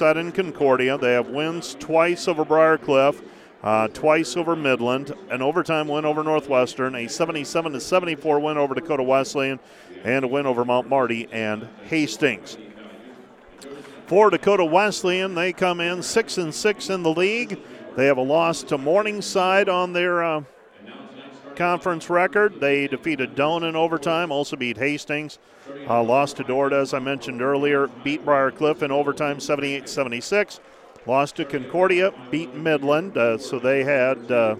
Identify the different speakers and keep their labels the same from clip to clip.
Speaker 1: In Concordia. They have wins twice over Briarcliff, uh, twice over Midland, an overtime win over Northwestern, a 77 to 74 win over Dakota Wesleyan, and a win over Mount Marty and Hastings. For Dakota Wesleyan, they come in six and six in the league. They have a loss to Morningside on their uh, conference record. They defeated Doane in overtime, also beat Hastings. Uh, lost to Dordt, as I mentioned earlier, beat Briarcliff in overtime 78 76. Lost to Concordia, beat Midland. Uh, so they had. Uh,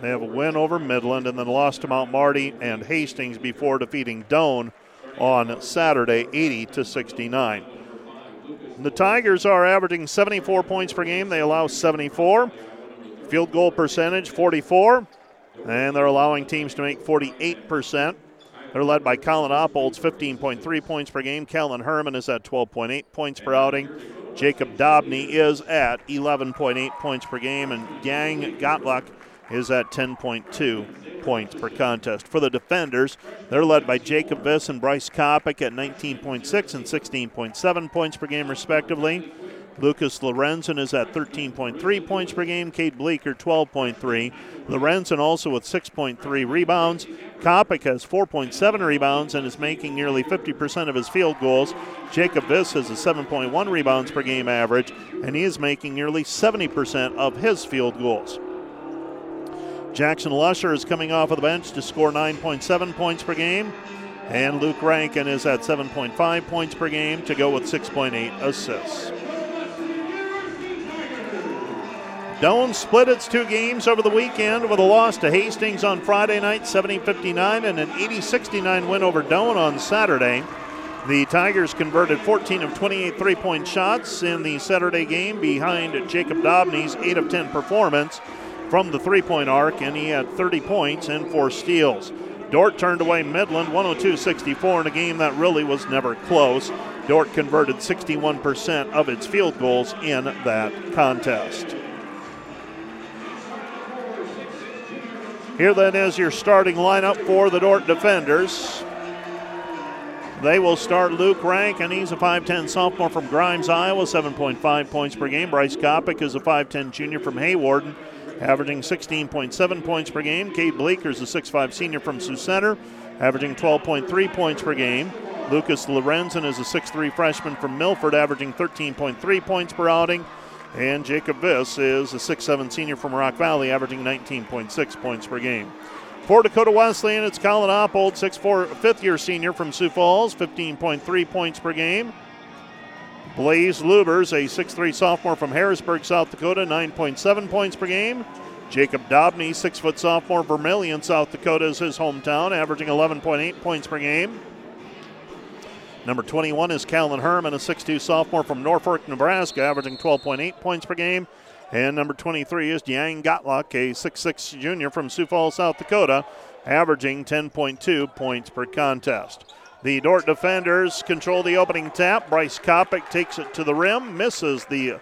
Speaker 1: they have a win over Midland and then lost to Mount Marty and Hastings before defeating Doane on Saturday 80 to 69. The Tigers are averaging 74 points per game. They allow 74. Field goal percentage 44, and they're allowing teams to make 48%. They're led by Colin Oppold's 15.3 points per game. Kellen Herman is at 12.8 points per outing. Jacob Dobney is at 11.8 points per game, and Gang Gotluck is at 10.2 points per contest. For the defenders, they're led by Jacob Viss and Bryce Kopic at 19.6 and 16.7 points per game, respectively. Lucas Lorenzen is at 13.3 points per game. Cade Bleeker, 12.3. Lorenzen also with 6.3 rebounds. Kopic has 4.7 rebounds and is making nearly 50% of his field goals. Jacob Viss has a 7.1 rebounds per game average, and he is making nearly 70% of his field goals. Jackson Lusher is coming off of the bench to score 9.7 points per game. And Luke Rankin is at 7.5 points per game to go with 6.8 assists. Doane split its two games over the weekend with a loss to Hastings on Friday night, 70 59, and an 80 69 win over Doane on Saturday. The Tigers converted 14 of 28 three point shots in the Saturday game behind Jacob Dobney's 8 of 10 performance from the three point arc, and he had 30 points and four steals. Dordt turned away Midland 102 64 in a game that really was never close. Dordt converted 61% of its field goals in that contest. Here then is your starting lineup for the Dordt defenders. They will start Luke Rank, and he's a 5'10 sophomore from Grimes, Iowa, 7.5 points per game. Bryce Kopic is a 5'10 junior from Hawarden, averaging 16.7 points per game. Cade Bleeker is a 6'5 senior from Sioux Center, averaging 12.3 points per game. Lucas Lorenzen is a 6'3 freshman from Milford, averaging 13.3 points per outing. And Jacob Viss is a 6'7 senior from Rock Valley, averaging 19.6 points per game. For Dakota Wesleyan, it's Colin Oppold, 6'4 fifth year senior from Sioux Falls, 15.3 points per game. Blaze Lubers, a 6'3 sophomore from Harrisburg, South Dakota, 9.7 points per game. Jacob Dobney, 6 foot sophomore, Vermillion, South Dakota, is his hometown, averaging 11.8 points per game. Number 21 is Callan Herman, a 6'2 sophomore from Norfolk, Nebraska, averaging 12.8 points per game. And number 23 is Yang Gotluck, a 6'6 junior from Sioux Falls, South Dakota, averaging 10.2 points per contest. The Dordt defenders control the opening tap. Bryce Kopic takes it to the rim, misses the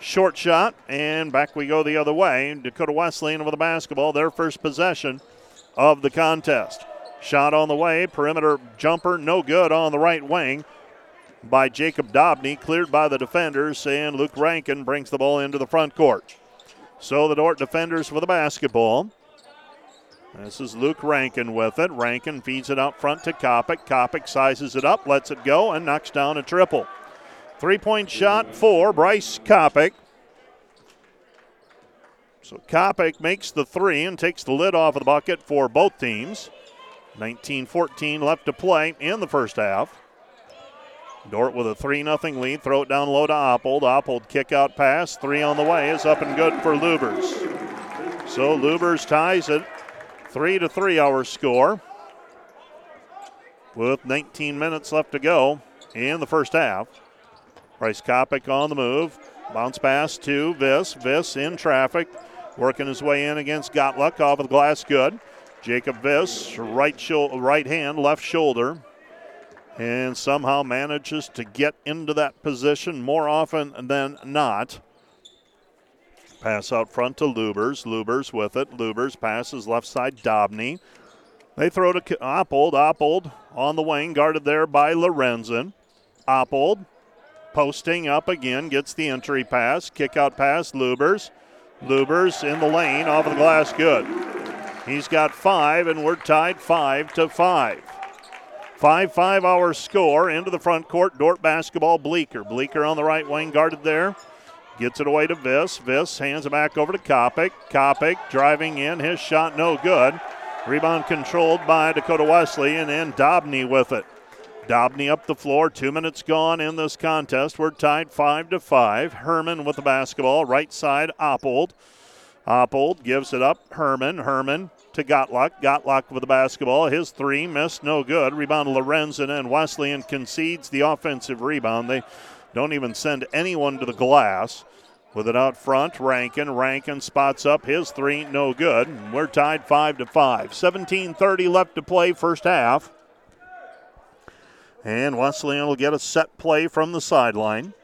Speaker 1: short shot, and back we go the other way. Dakota Wesleyan with the basketball, their first possession of the contest. Shot on the way, perimeter jumper, no good on the right wing by Jacob Dobney, cleared by the defenders, and Luke Rankin brings the ball into the front court. So the Dordt defenders for the basketball. This is Luke Rankin with it. Rankin feeds it out front to Kopic. Kopic sizes it up, lets it go, and knocks down a triple. Three point shot for Bryce Kopic. So Kopic makes the three and takes the lid off of the bucket for both teams. 19 14 left to play in the first half. Dordt with a 3 0 lead. Throw it down low to Oppold. Oppold kick out pass. Three on the way is up and good for Lubers. So Lubers ties it. 3 to 3 our score. With 19 minutes left to go in the first half. Bryce Kopic on the move. Bounce pass to Viss. Viss in traffic. Working his way in against Gotluck off of the glass good. Jacob Viss, right, right hand, left shoulder, and somehow manages to get into that position more often than not. Pass out front to Lubers. Lubers with it. Lubers passes left side Dobney. They throw to Oppold. Oppold on the wing, guarded there by Lorenzen. Oppold posting up again, gets the entry pass, kick out pass, Lubers. Lubers in the lane, off of the glass, good. He's got five, and we're tied five to five. 5 5 hour score into the front court. Dordt basketball, Bleeker. Bleeker on the right wing, guarded there. Gets it away to Viss. Viss hands it back over to Kopic. Kopic driving in. His shot no good. Rebound controlled by Dakota Wesley, and then Dobney with it. Dobney up the floor. Two minutes gone in this contest. We're tied five to five. Herman with the basketball. Right side, Oppold. Oppold gives it up. Herman. Herman to Gotlock. Gotlock with the basketball. His three missed, no good. Rebound Lorenzen and Wesleyan concedes the offensive rebound. They don't even send anyone to the glass. With it out front, Rankin. Rankin spots up his three, no good. We're tied five to five. 17:30 left to play, first half. And Wesleyan will get a set play from the sideline.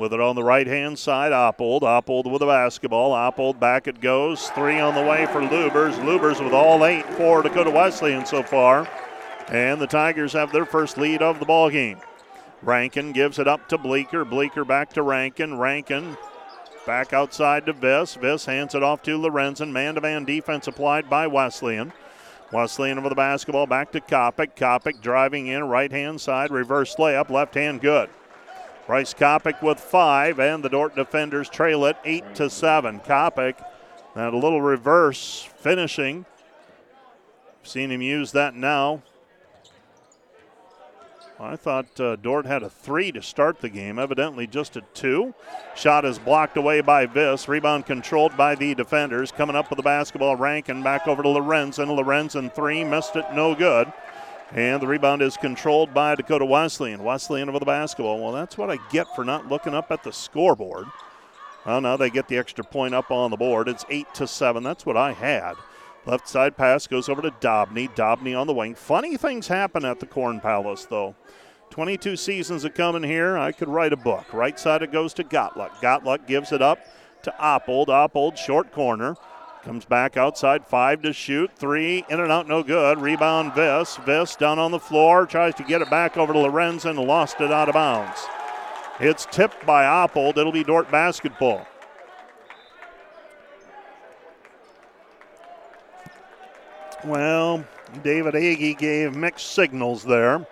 Speaker 1: With it on the right hand side, Oppold. Oppold with the basketball. Oppold back it goes. Three on the way for Lubers. Lubers with all eight for Dakota Wesleyan so far. And the Tigers have their first lead of the ball game. Rankin gives it up to Bleeker. Bleeker back to Rankin. Rankin back outside to Viss. Viss hands it off to Lorenzen. Man to man defense applied by Wesleyan. Wesleyan over the basketball back to Kopic. Kopic driving in right hand side. Reverse layup. Left hand good. Bryce Kopic with five, and the Dordt defenders trail it eight to seven. Kopic, that little reverse finishing. Seen him use that now. I thought uh, Dordt had a three to start the game, evidently just a two. Shot is blocked away by Viss. Rebound controlled by the defenders. Coming up with the basketball, Rankin back over to Lorenzen. Lorenzen three, missed it, no good. And the rebound is controlled by Dakota Wesleyan. Wesleyan over the basketball. Well, that's what I get for not looking up at the scoreboard. Well, now they get the extra point up on the board. It's 8 to 7. That's what I had. Left side pass goes over to Dobney. Dobney on the wing. Funny things happen at the Corn Palace, though. 22 seasons of coming here. I could write a book. Right side it goes to Gotluck. Gotluck gives it up to Oppold. Oppold, short corner. Comes back outside, five to shoot, three in and out, no good. Rebound, Viss. Viss down on the floor, tries to get it back over to Lorenzen, lost it out of bounds. It's tipped by Oppold. It'll be Dordt basketball. Well, David Agee gave mixed signals there.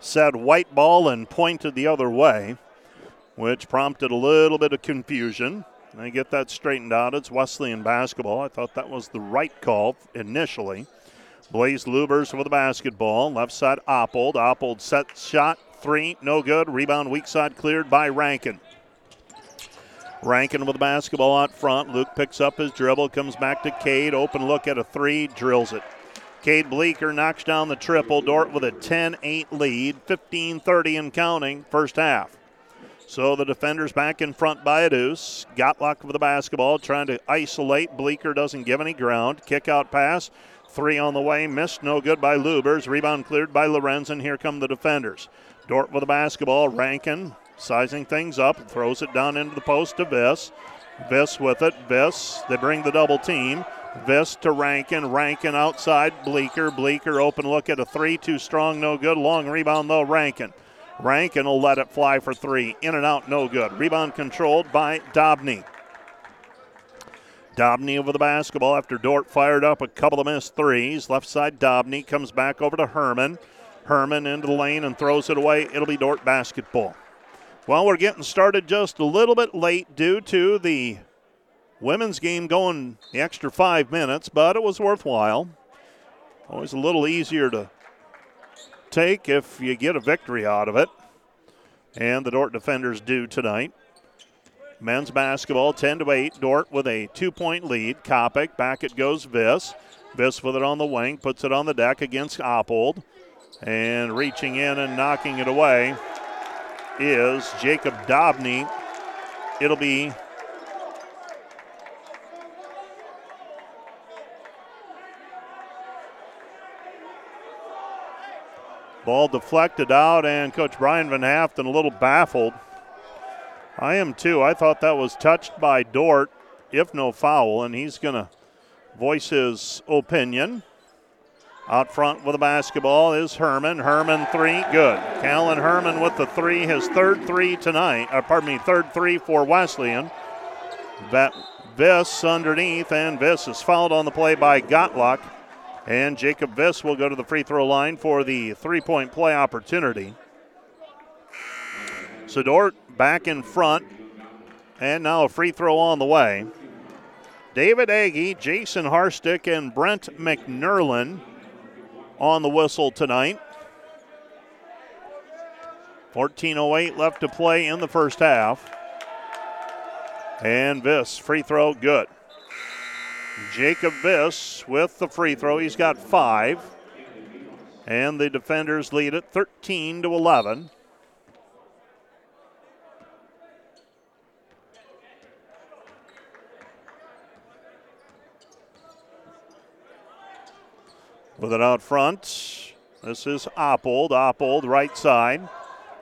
Speaker 1: Said white ball and pointed the other way, which prompted a little bit of confusion. They get that straightened out. It's Wesleyan basketball. I thought that was the right call initially. Blaze Lubers with the basketball. Left side Oppold. Oppold set shot. Three, no good. Rebound weak side cleared by Rankin. Rankin with the basketball out front. Luke picks up his dribble, comes back to Cade. Open look at a three, drills it. Cade Bleeker knocks down the triple. Dordt with a 10 8 lead, 15 30 and counting, first half. So the defenders back in front by a deuce. Gotlock with the basketball, trying to isolate. Bleeker doesn't give any ground. Kick out pass. Three on the way. Missed. No good by Lubers. Rebound cleared by Lorenzen. Here come the defenders. Dordt with the basketball. Rankin sizing things up. Throws it down into the post to Viss. Viss with it. Viss. They bring the double team. Viss to Rankin. Rankin outside. Bleeker. Bleeker open look at a three. Too strong. No good. Long rebound though. Rankin. Rankin will let it fly for three. In and out, no good. Rebound controlled by Dobney. Dobney over the basketball after Dordt fired up a couple of missed threes. Left side, Dobney comes back over to Herman. Herman into the lane and throws it away. It'll be Dordt basketball. Well, we're getting started just a little bit late due to the women's game going the extra five minutes, but it was worthwhile. Always a little easier to take if you get a victory out of it. And the Dordt defenders do tonight. Men's basketball 10 to 8. Dordt with a two point lead. Kopic. Back it goes Viss. Viss with it on the wing. Puts it on the deck against Oppold. And reaching in and knocking it away is Jacob Dobney. It'll be Ball deflected out, and Coach Brian Van Haften a little baffled. I am too. I thought that was touched by Dordt, if no foul, and he's going to voice his opinion. Out front with the basketball is Herman. Herman three, good. Callan Herman with the three, his third three tonight. Or pardon me, third three for Wesleyan. That Viss underneath, and Viss is fouled on the play by Gotlock. And Jacob Viss will go to the free throw line for the three point play opportunity. So Dordt back in front, and now a free throw on the way. David Aggie, Jason Harstick, and Brent McNerlin on the whistle tonight. 14.08 left to play in the first half. And Viss, free throw, good. Jacob Viss with the free throw. He's got five. And the defenders lead it 13 to 11. With it out front, this is Oppold. Oppold, right side.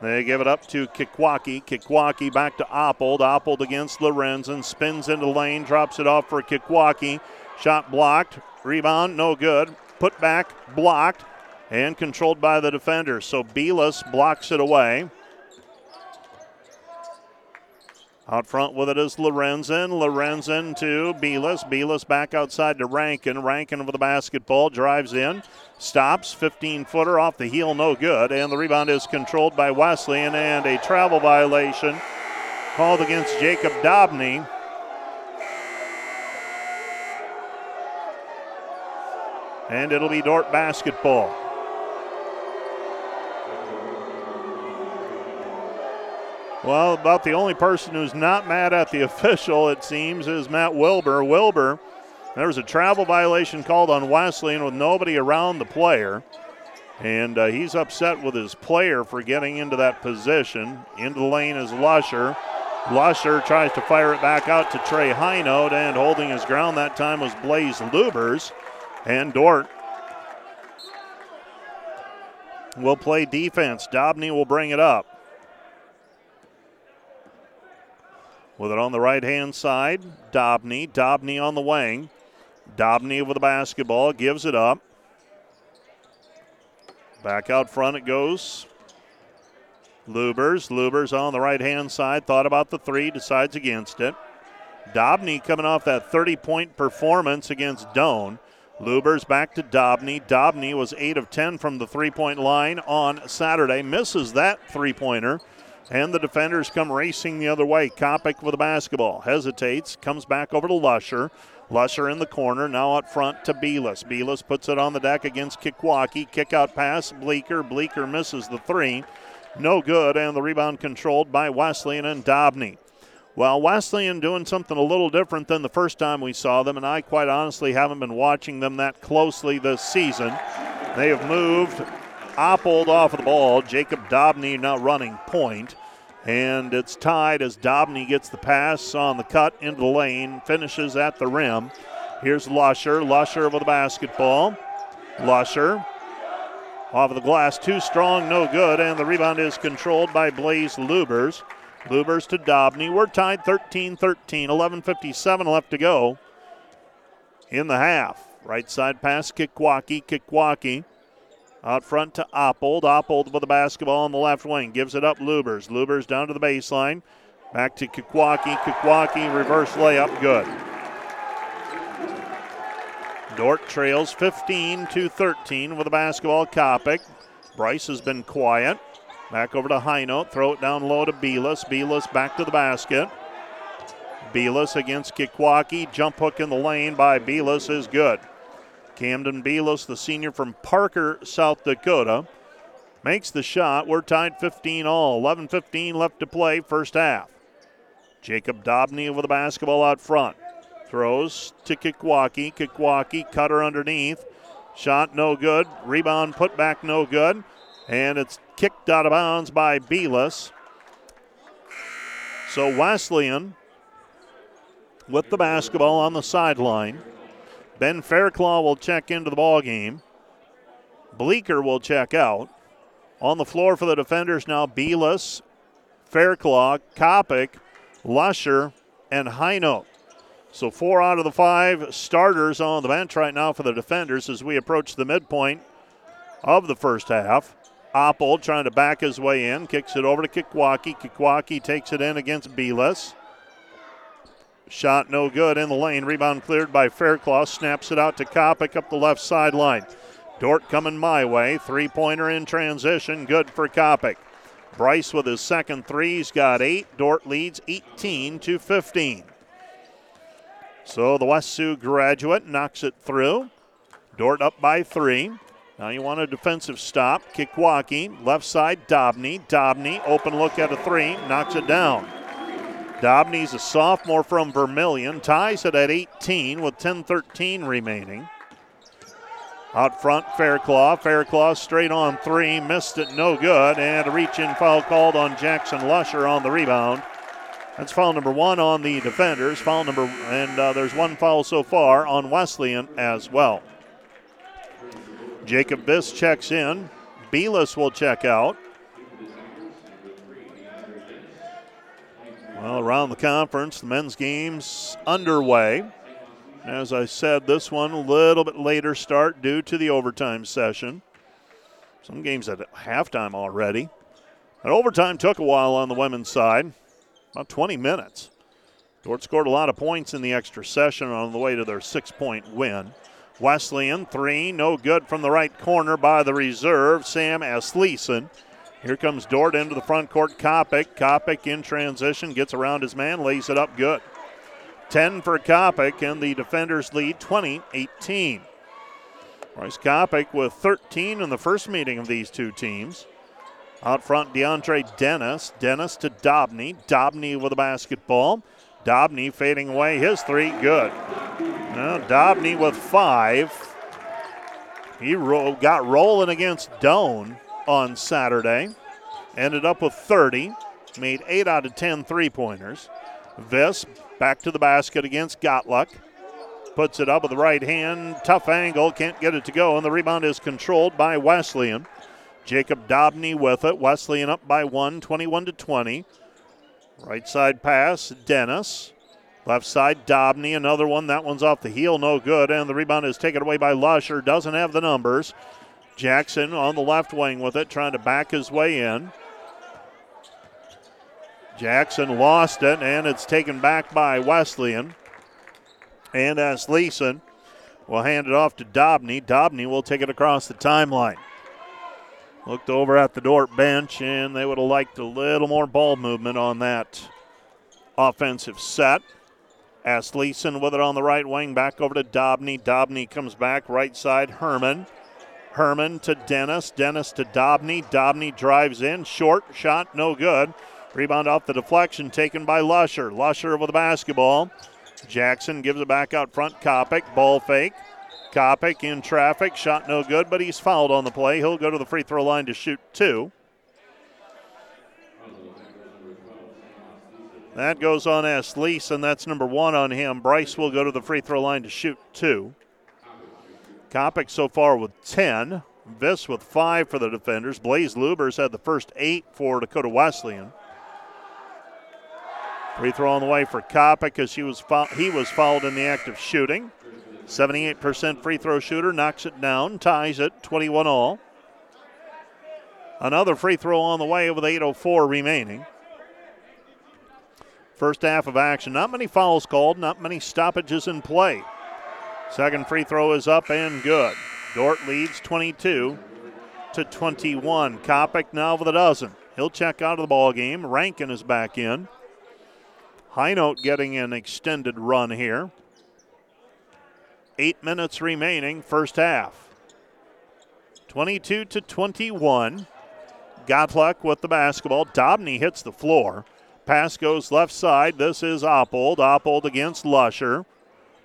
Speaker 1: They give it up to Kikwaki. Kikwaki back to Oppold. Oppold against Lorenzen. Spins into lane, drops it off for Kikwaki. Shot blocked. Rebound, no good. Put back, blocked, and controlled by the defenders. So Beelis blocks it away. Out front with it is Lorenzen. Lorenzen to Beelis. Beelis back outside to Rankin. Rankin over the basketball. Drives in. Stops. 15 footer off the heel. No good. And the rebound is controlled by Wesleyan. And a travel violation called against Jacob Dobney. And it'll be Dordt basketball. Well, about the only person who's not mad at the official, it seems, is Matt Wilbur. Wilbur, there was a travel violation called on Wesleyan with nobody around the player. And uh, he's upset with his player for getting into that position. Into the lane is Lusher. Lusher tries to fire it back out to Trey Highnote, and holding his ground that time was Blaze Lubers. And Dordt will play defense. Dobney will bring it up. With it on the right hand side, Dobney. Dobney on the wing. Dobney with the basketball, gives it up. Back out front it goes. Lubers. Lubers on the right hand side. Thought about the three, decides against it. Dobney coming off that 30 point performance against Doane. Lubers back to Dobney. Dobney was 8 of 10 from the three point line on Saturday. Misses that three pointer. And the defenders come racing the other way. Kopic with the basketball. Hesitates. Comes back over to Lusher. Lusher in the corner. Now out front to Beelis. Beelis puts it on the deck against Kikwaki. Kick out pass. Bleeker. Bleeker misses the three. No good. And the rebound controlled by Wesleyan and Dobney. Well, Wesleyan doing something a little different than the first time we saw them, and I quite honestly haven't been watching them that closely this season. They have moved Oppold off of the ball. Jacob Dobney now running point. And it's tied as Dobney gets the pass on the cut into the lane, finishes at the rim. Here's Lusher. Lusher with the basketball. Lusher off of the glass, too strong, no good, and the rebound is controlled by Blaze Lubers. Lubers to Dobney. We're tied 13 13, 11.57 left to go in the half. Right side pass, Kikwaki. Kikwaki out front to Oppold. Oppold with the basketball on the left wing. Gives it up Lubers. Lubers down to the baseline. Back to Kikwaki. Kikwaki reverse layup. Good. Dordt trails 15 to 13 with the basketball. Kopic. Bryce has been quiet. Back over to High Note. Throw it down low to Beelis. Beelis back to the basket. Beelis against Kikwaki. Jump hook in the lane by Beelis is good. Camden Beelis, the senior from Parker, South Dakota, makes the shot. We're tied 15 all. 11 15 left to play, first half. Jacob Dobney with the basketball out front. Throws to Kikwaki. Kikwaki, cutter underneath. Shot no good. Rebound put back no good. And it's kicked out of bounds by Beelis. So Wesleyan with the basketball on the sideline. Ben Fairclaw will check into the ball game. Bleeker will check out. On the floor for the defenders now, Beelis, Fairclaw, Kopic, Lusher, and Highnote. So four out of the five starters on the bench right now for the defenders as we approach the midpoint of the first half. Oppold trying to back his way in, kicks it over to Kikwaki. Kikwaki takes it in against Belis. Shot no good in the lane. Rebound cleared by Faircloth. Snaps it out to Kopic up the left sideline. Dordt coming my way. Three pointer in transition. Good for Kopic. Bryce with his second three. He's got eight. Dordt leads 18 to 15. So the West Sioux graduate knocks it through. Dordt up by three. Now you want a defensive stop. Kikwaki, left side, Dobney. Dobney, open look at a three, knocks it down. Dobney's a sophomore from Vermillion. ties it at 18 with 10 13 remaining. Out front, Faircloth. Faircloth straight on three, missed it, no good, and a reach in foul called on Jackson Lusher on the rebound. That's foul number one on the defenders. Foul number, and uh, there's one foul so far on Wesleyan as well. Jacob Viss checks in. Belis will check out. Well, around the conference, the men's game's underway. As I said, this one a little bit later start due to the overtime session. Some games at halftime already. And overtime took a while on the women's side, about 20 minutes. Dordt scored a lot of points in the extra session on the way to their six point win. Wesleyan, three, no good from the right corner by the reserve, Sam Asleason. Here comes Dordt into the front court. Kopic. Kopic in transition, gets around his man, lays it up good. 10 for Kopic, and the defenders lead 20 18. Bryce Kopic with 13 in the first meeting of these two teams. Out front, DeAndre Dennis. Dennis to Dobney. Dobney with a basketball. Dobney fading away his three. Good. Now, Dobney with five. He ro- got rolling against Doane on Saturday. Ended up with 30. Made 8 out of 10 three pointers. Viss back to the basket against Gotluck. Puts it up with the right hand. Tough angle. Can't get it to go. And the rebound is controlled by Wesleyan. Jacob Dobney with it. Wesleyan up by one, 21 to 20. Right side pass, Dennis. Left side, Dobney, another one. That one's off the heel, no good. And the rebound is taken away by Lusher. Doesn't have the numbers. Jackson on the left wing with it, trying to back his way in. Jackson lost it, and it's taken back by Wesleyan. And as Leeson will hand it off to Dobney, Dobney will take it across the timeline. Looked over at the Dordt bench, and they would have liked a little more ball movement on that offensive set. Asleason with it on the right wing, back over to Dobney. Dobney comes back, right side, Herman. Herman to Dennis. Dennis to Dobney. Dobney drives in. Short shot, no good. Rebound off the deflection taken by Lusher. Lusher with the basketball. Jackson gives it back out front. Kopic, ball fake. Kopic in traffic. Shot no good, but he's fouled on the play. He'll go to the free throw line to shoot two. That goes on Aslease, and that's number one on him. Bryce will go to the free throw line to shoot two. Kopic so far with 10. Viss with five for the defenders. Blaze Lubers had the first eight for Dakota Wesleyan. Free throw on the way for Kopic as he was, foul- he was fouled in the act of shooting. 78% free throw shooter knocks it down, ties it 21 all. Another free throw on the way with 8.04 remaining. First half of action. Not many fouls called, not many stoppages in play. Second free throw is up and good. Dordt leads 22 to 21. Kopic now with a dozen. He'll check out of the ball game. Rankin is back in. High note getting an extended run here. Eight minutes remaining, first half. 22 to 21. Gotluck with the basketball. Dobney hits the floor. Pass goes left side. This is Oppold. Oppold against Lusher.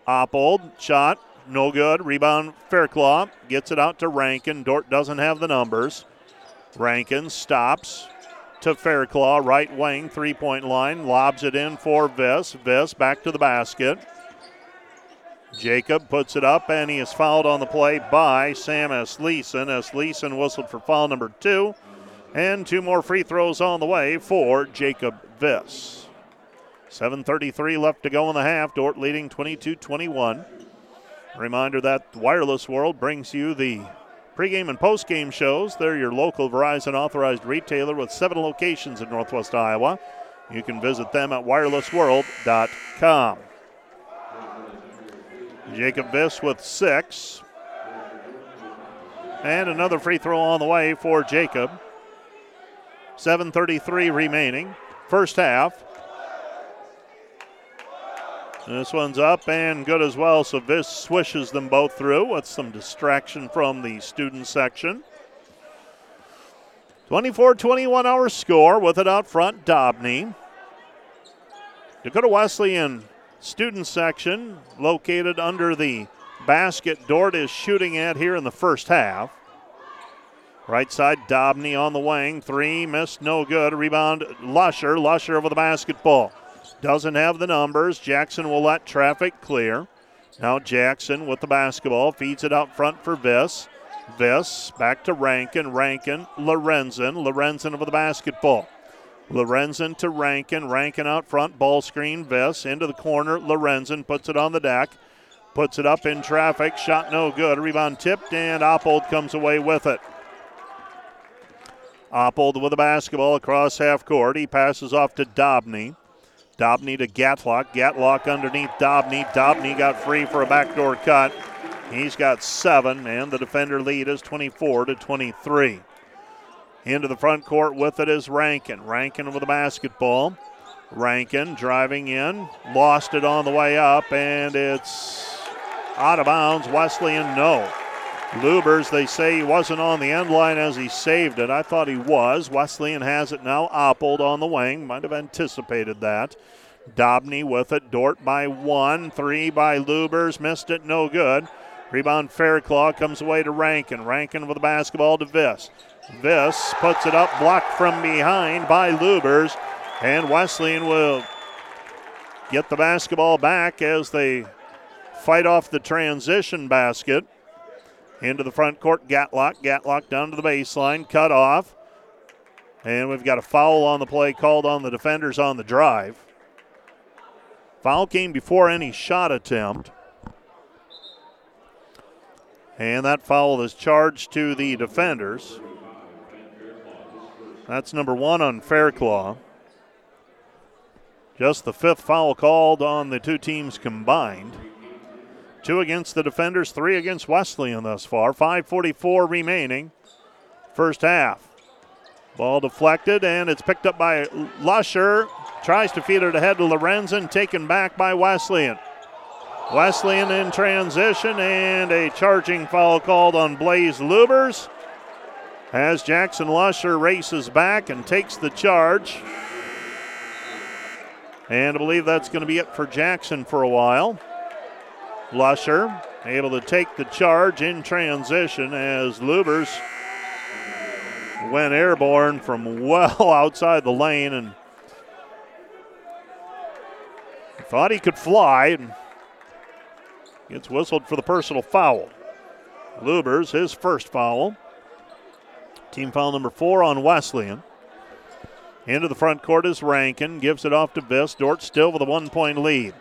Speaker 1: Oppold, shot, no good. Rebound, Faircloth gets it out to Rankin. Dordt doesn't have the numbers. Rankin stops to Faircloth, right wing, three point line, lobs it in for Viss. Viss back to the basket. Jacob puts it up, and he is fouled on the play by Sam S. Leeson. S. Leeson whistled for foul number two, and two more free throws on the way for Jacob Viss. 7.33 left to go in the half. Dordt leading 22 21. Reminder that Wireless World brings you the pregame and postgame shows. They're your local Verizon authorized retailer with seven locations in Northwest Iowa. You can visit them at wirelessworld.com. Jacob Viss with six. And another free throw on the way for Jacob. 7.33 remaining. First half. This one's up and good as well, so Viss swishes them both through with some distraction from the student section. 24 21 our score with it out front, Dobney. Dakota Wesleyan student section located under the basket Dordt is shooting at here in the first half. Right side, Dobney on the wing. Three missed, no good. Rebound, Lusher. Lusher over the basketball. Doesn't have the numbers. Jackson will let traffic clear. Now Jackson with the basketball feeds it out front for Viss. Viss back to Rankin. Rankin, Lorenzen. Lorenzen over the basketball. Lorenzen to Rankin. Rankin out front. Ball screen. Viss into the corner. Lorenzen puts it on the deck. Puts it up in traffic. Shot no good. Rebound tipped, and Oppold comes away with it. Oppold with the basketball across half court. He passes off to Dobney. Dobney to Gatlock. Gatlock underneath Dobney. Dobney got free for a backdoor cut. He's got seven, and the defender lead is 24 to 23. Into the front court with it is Rankin. Rankin with the basketball. Rankin driving in, lost it on the way up, and it's out of bounds. Wesleyan, no. Lubers, they say he wasn't on the end line as he saved it. I thought he was. Wesleyan has it now. Oppold on the wing. Might have anticipated that. Dobney with it. Dordt by one. Three by Lubers. Missed it. No good. Rebound Fairclaw comes away to Rankin. Rankin with the basketball to Viss. Viss puts it up, blocked from behind by Lubers. And Wesleyan will get the basketball back as they fight off the transition basket. Into the front court, Gatlock. Gatlock down to the baseline, cut off. And we've got a foul on the play called on the defenders on the drive. Foul came before any shot attempt. And that foul is charged to the defenders. That's number one on Fairclaw. Just the fifth foul called on the two teams combined. Two against the defenders, three against Wesleyan thus far. 5.44 remaining. First half. Ball deflected, and it's picked up by Lusher. Tries to feed it ahead to Lorenzen, taken back by Wesleyan. Wesleyan in transition, and a charging foul called on Blaze Lubers as Jackson Lusher races back and takes the charge. And I believe that's going to be it for Jackson for a while. Lusher able to take the charge in transition as Lubers went airborne from well outside the lane and thought he could fly and gets whistled for the personal foul. Lubers, his first foul. Team foul number four on Wesleyan. Into the front court is Rankin, gives it off to Viss. Dordt still with a one point lead.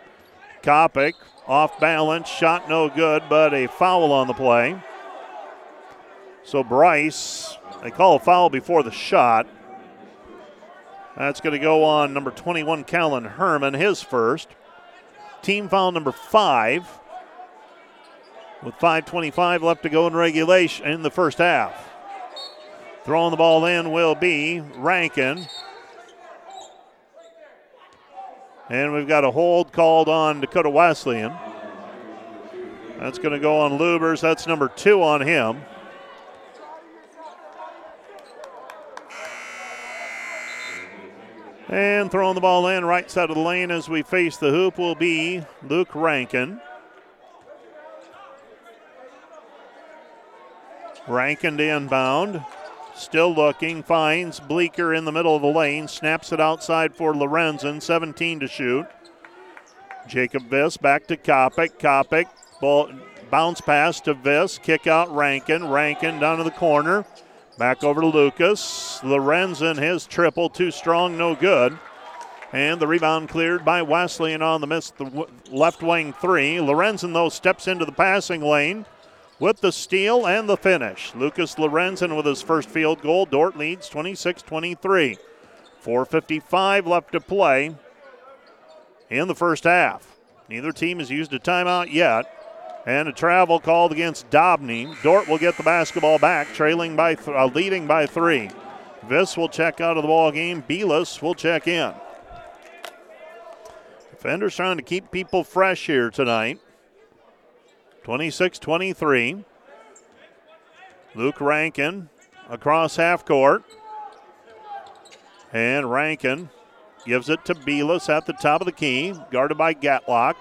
Speaker 1: Kopic off balance, shot no good, but a foul on the play. So Bryce, they call a foul before the shot. That's going to go on number 21, Callan Herman, his first. Team foul number five. With 5.25 left to go in regulation in the first half. Throwing the ball in will be Rankin. And we've got a hold called on Dakota Wesleyan. That's going to go on Lubers. That's number two on him. And throwing the ball in right side of the lane as we face the hoop will be Luke Rankin. Rankin to inbound. Still looking, finds Bleeker in the middle of the lane, snaps it outside for Lorenzen, 17 to shoot. Jacob Viss back to Kopic. Kopic, ball, bounce pass to Viss, kick out Rankin. Rankin down to the corner. Back over to Lucas. Lorenzen, his triple, too strong, no good. And the rebound cleared by Wesleyan on the miss, the left wing three. Lorenzen, though, steps into the passing lane with the steal and the finish. Lucas Lorenzen with his first field goal. Dordt leads 26 23. 4.55 left to play in the first half. Neither team has used a timeout yet. And a travel called against Dobney. Dordt will get the basketball back, trailing by th- uh, leading by three. Viss will check out of the ball game. Belis will check in. Defenders trying to keep people fresh here tonight. 26 23. Luke Rankin across half court. And Rankin gives it to Belis at the top of the key, guarded by Gatlock.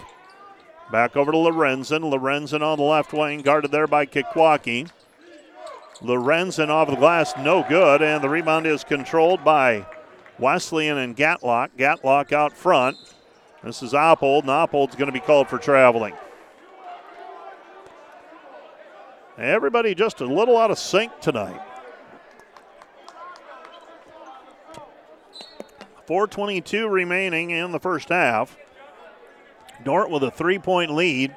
Speaker 1: Back over to Lorenzen. Lorenzen on the left wing, guarded there by Kikwaki. Lorenzen off the glass, no good, and the rebound is controlled by Wesleyan and Gatlock. Gatlock out front. This is Oppold, and Oppold's going to be called for traveling. Everybody just a little out of sync tonight. 4.22 remaining in the first half. Dordt with a three point lead.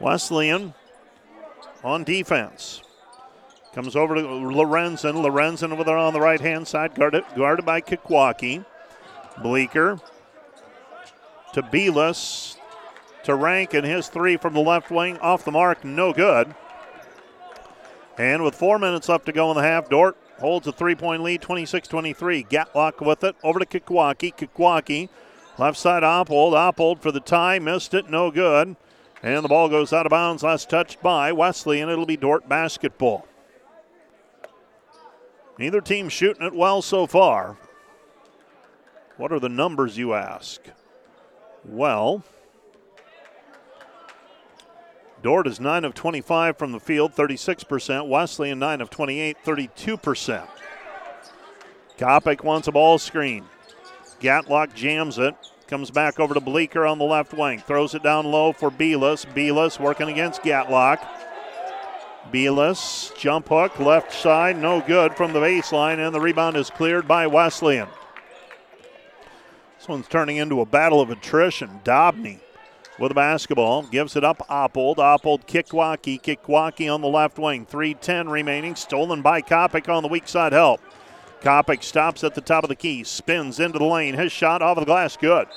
Speaker 1: Wesleyan on defense. Comes over to Lorenzen. Lorenzen over there on the right hand side, guarded, guarded by Kikwaki. Bleeker to Belis to Rankin. His three from the left wing off the mark, no good. And with four minutes left to go in the half, Dordt holds a three point lead, 26 23. Gatlock with it over to Kikwaki. Kikwaki, left side Oppold. Oppold for the tie, missed it, no good. And the ball goes out of bounds, last touched by Wesley, and it'll be Dordt basketball. Neither team shooting it well so far. What are the numbers, you ask? Well, Dordt is 9 of 25 from the field, 36%. Wesleyan 9 of 28, 32%. Kopic wants a ball screen. Gatlock jams it. Comes back over to Bleeker on the left wing. Throws it down low for Belis. Belis working against Gatlock. Belis, jump hook, left side, no good from the baseline, and the rebound is cleared by Wesleyan. This one's turning into a battle of attrition. Dobney with the basketball. Gives it up Oppold. Oppold Kikwaki. Kikwaki on the left wing. 3.10 remaining. Stolen by Kopic on the weak side help. Kopic stops at the top of the key. Spins into the lane. His shot off of the glass. Good.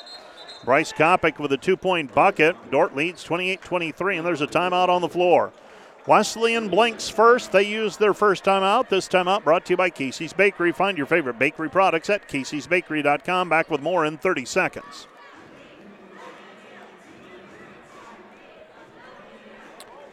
Speaker 1: Bryce Kopic with a two point bucket. Dordt leads 28 23, and there's a timeout on the floor. Wesleyan blinks first. They use their first timeout. This timeout brought to you by Casey's Bakery. Find your favorite bakery products at caseysbakery.com. Back with more in 30 seconds.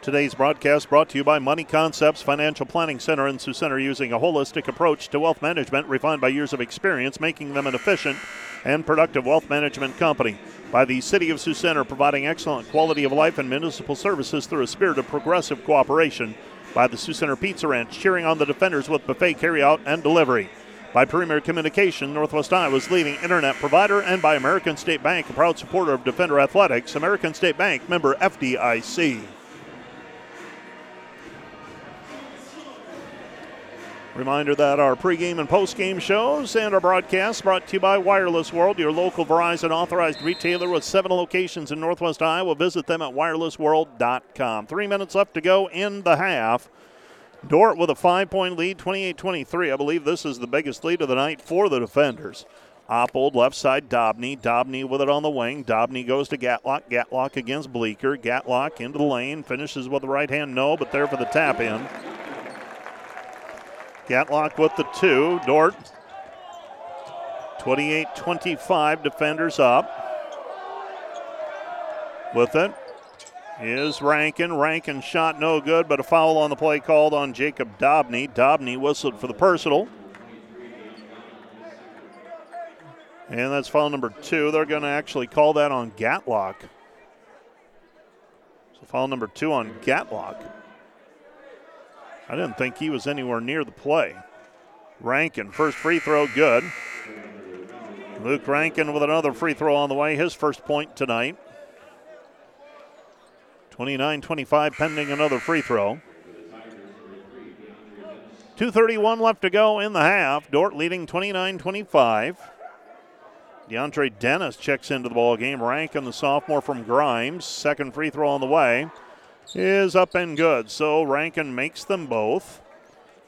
Speaker 1: Today's broadcast brought to you by Money Concepts Financial Planning Center in Sioux Center, using a holistic approach to wealth management refined by years of experience, making them an efficient and productive wealth management company. By the City of Sioux Center, providing excellent quality of life and municipal services through a spirit of progressive cooperation. By the Sioux Center Pizza Ranch, cheering on the defenders with buffet carryout and delivery. By Premier Communication, Northwest Iowa's leading internet provider, and by American State Bank, a proud supporter of Defender Athletics. American State Bank, member FDIC. Reminder that our pregame and postgame shows and our broadcasts brought to you by Wireless World, your local Verizon authorized retailer with seven locations in Northwest Iowa. Visit them at wirelessworld.com. Three minutes left to go in the half. Dordt with a five point lead, 28 23. I believe this is the biggest lead of the night for the defenders. Oppold left side, Dobney. Dobney with it on the wing. Dobney goes to Gatlock. Gatlock against Bleeker. Gatlock into the lane. Finishes with the right hand, no, but there for the tap in. Gatlock with the two. Dordt 28 25, defenders up. With it is Rankin. Rankin shot no good, but a foul on the play called on Jacob Dobney. Dobney whistled for the personal. And that's foul number two. They're going to actually call that on Gatlock. So foul number two on Gatlock. I didn't think he was anywhere near the play. Rankin, first free throw, good. Luke Rankin with another free throw on the way, his first point tonight. 29 25, pending another free throw. 2.31 left to go in the half. Dordt leading 29 25. DeAndre Dennis checks into the ball game. Rankin, the sophomore from Grimes, second free throw on the way, is up and good. So Rankin makes them both.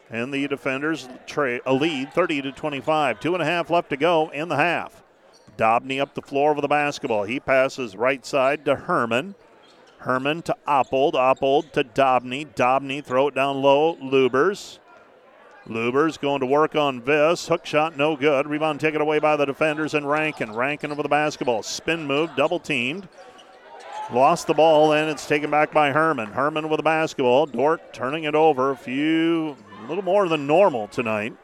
Speaker 1: And the defenders tra- a lead 30 to 25. Two and a half left to go in the half. Dobney up the floor with the basketball. He passes right side to Herman. Herman to Oppold. Oppold to Dobney. Dobney throw it down low. Lubers. Lubers going to work on Viss. Hook shot, no good. Rebound taken away by the defenders and Rankin. Rankin over the basketball. Spin move, double teamed. Lost the ball and it's taken back by Herman. Herman with the basketball. Dordt turning it over. A few, a little more than normal tonight.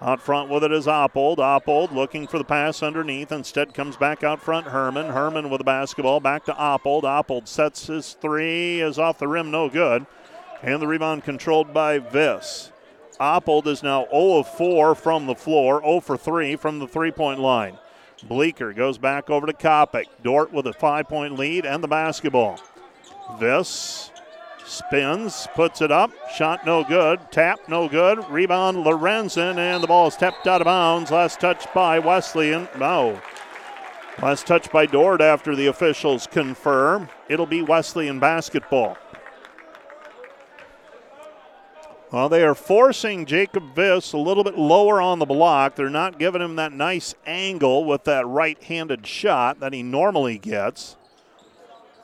Speaker 1: Out front with it is Oppold. Oppold looking for the pass underneath. Instead comes back out front Herman. Herman with the basketball. Back to Oppold. Oppold sets his three. Is off the rim. No good. And the rebound controlled by Viss. Oppold is now 0 of 4 from the floor, 0 for 3 from the three point line. Bleeker goes back over to Kopic. Dordt with a five point lead and the basketball. This spins, puts it up. Shot no good. Tap no good. Rebound Lorenzen, and the ball is tapped out of bounds. Last touch by Wesleyan. No. Last touch by Dordt after the officials confirm. It'll be Wesley Wesleyan basketball. Well, they are forcing Jacob Viss a little bit lower on the block. They're not giving him that nice angle with that right handed shot that he normally gets.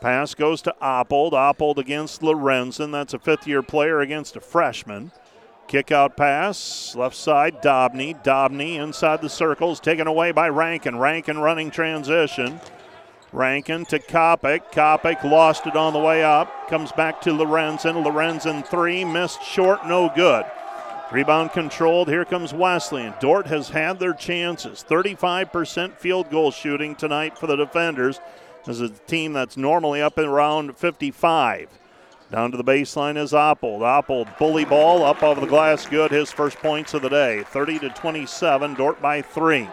Speaker 1: Pass goes to Oppold. Oppold against Lorenzen. That's a fifth year player against a freshman. Kick out pass, left side, Dobney. Dobney inside the circles, taken away by Rankin. Rankin running transition. Rankin to Kopic. Kopic lost it on the way up. Comes back to Lorenzen. Lorenzen three, missed short, no good. Rebound controlled. Here comes Wesleyan. Dordt has had their chances. 35% field goal shooting tonight for the defenders. This is a team that's normally up and around 55. Down to the baseline is Oppold. Oppold bully ball up over the glass. Good. His first points of the day. 30 to 27. Dordt by three.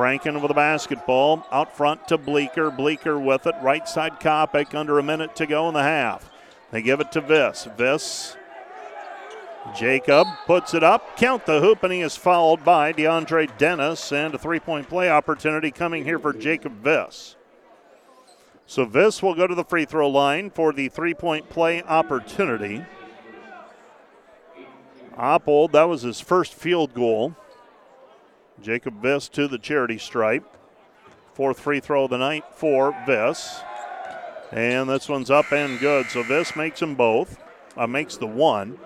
Speaker 1: Rankin with the basketball. Out front to Bleeker. Bleeker with it. Right side Kopic. Under a minute to go in the half. They give it to Viss. Viss. Jacob puts it up. Count the hoop, and he is fouled by DeAndre Dennis. And a three point play opportunity coming here for Jacob Viss. So Viss will go to the free throw line for the three point play opportunity. Oppold, that was his first field goal. Jacob Viss to the charity stripe. Fourth free throw of the night for Viss. And this one's up and good. So Viss makes them both, uh, makes the one.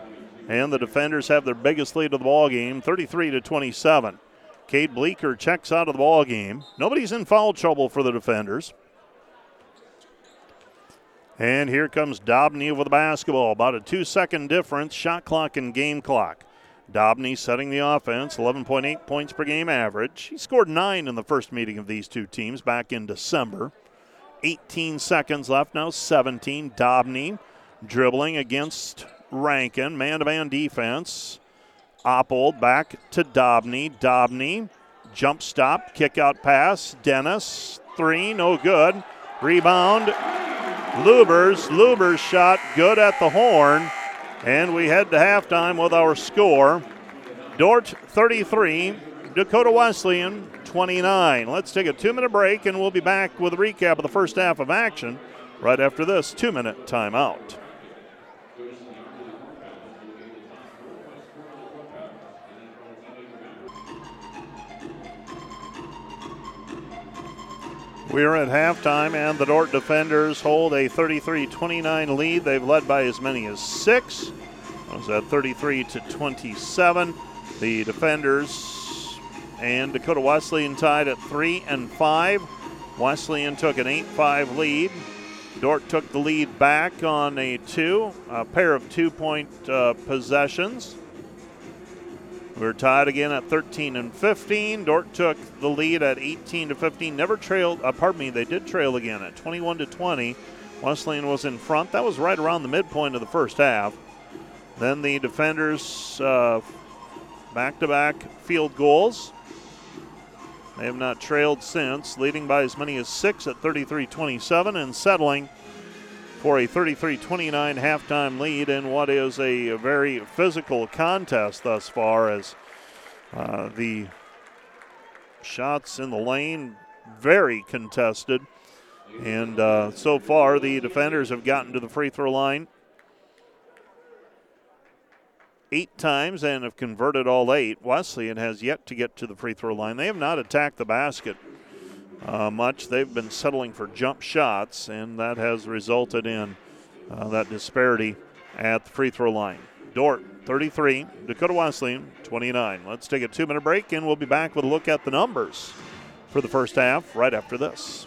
Speaker 1: And the defenders have their biggest lead of the ball game, 33 to 27. Cade Bleeker checks out of the ball game. Nobody's in foul trouble for the defenders. And here comes Dobney with the basketball. About a two second difference, shot clock and game clock. Dobney setting the offense, 11.8 points per game average. He scored nine in the first meeting of these two teams back in December. 18 seconds left now, 17. Dobney dribbling against Rankin, man to man defense. Oppold back to Dobney. Dobney, jump stop, kick out pass. Dennis, three, no good. Rebound, Lubers. Lubers shot good at the horn. And we head to halftime with our score Dordt 33, Dakota Wesleyan 29. Let's take a two minute break and we'll be back with a recap of the first half of action right after this two minute timeout. We are at halftime, and the Dordt defenders hold a 33 29 lead. They've led by as many as six. It was at 33 to 27. The defenders and Dakota Wesleyan tied at 3 and 5. Wesleyan took an 8 5 lead. Dordt took the lead back on a two, a pair of two point uh, possessions. We're tied again at 13 and 15. Dordt took the lead at 18 to 15. Never trailed. Uh, pardon me, they did trail again at 21 to 20. Wesleyan was in front. That was right around the midpoint of the first half. Then the defenders back to back field goals. They have not trailed since, leading by as many as six at 33 27 and settling for a 33 29 halftime lead in what is a very physical contest thus far as uh, the shots in the lane, very contested. And uh, so far, the defenders have gotten to the free throw line eight times and have converted all eight. Wesleyan has yet to get to the free throw line. They have not attacked the basket uh, much. They've been settling for jump shots, and that has resulted in uh, that disparity at the free throw line. Dordt, 33, Dakota Wesleyan 29. Let's take a two minute break, and we'll be back with a look at the numbers for the first half right after this.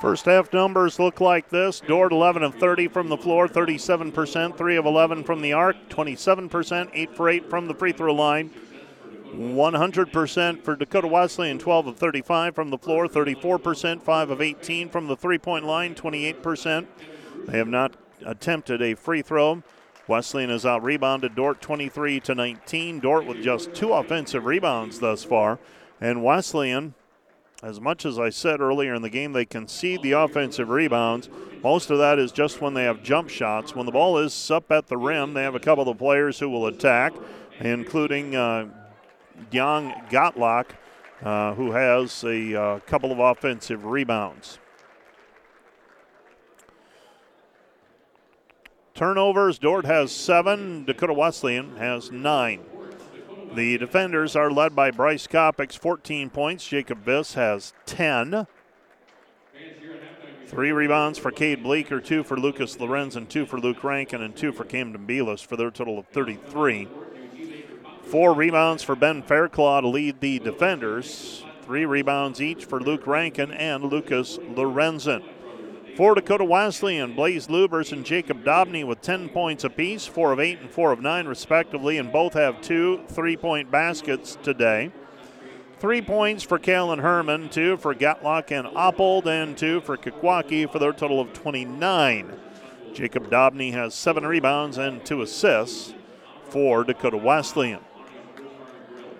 Speaker 1: First half numbers look like this. Dordt 11 of 30 from the floor, 37%, 3 of 11 from the arc, 27%, 8 for 8 from the free throw line. 100% for Dakota Wesleyan, 12 of 35 from the floor, 34%, 5 of 18 from the three point line, 28%. They have not attempted a free throw. Wesleyan has out rebounded Dordt 23 to 19. Dordt with just two offensive rebounds thus far. And Wesleyan as much as I said earlier in the game, they concede the offensive rebounds. Most of that is just when they have jump shots. When the ball is up at the rim, they have a couple of players who will attack, including uh, Young Gatlock, uh, who has a uh, couple of offensive rebounds. Turnovers, Dordt has seven, Dakota Wesleyan has nine. The defenders are led by Bryce Kopic, 14 points. Jacob Viss has 10. Three rebounds for Cade Bleeker, two for Lucas Lorenzen, two for Luke Rankin, and two for Camden Beelis for their total of 33. Four rebounds for Ben Fairclough to lead the defenders. Three rebounds each for Luke Rankin and Lucas Lorenzen. For Dakota Wesleyan, Blaze Lubers and Jacob Dobney with 10 points apiece, 4 of 8 and 4 of 9 respectively, and both have two three point baskets today. Three points for Kalen Herman, two for Gatlock and Oppold, and two for Kikwaki for their total of 29. Jacob Dobney has seven rebounds and two assists for Dakota Wesleyan.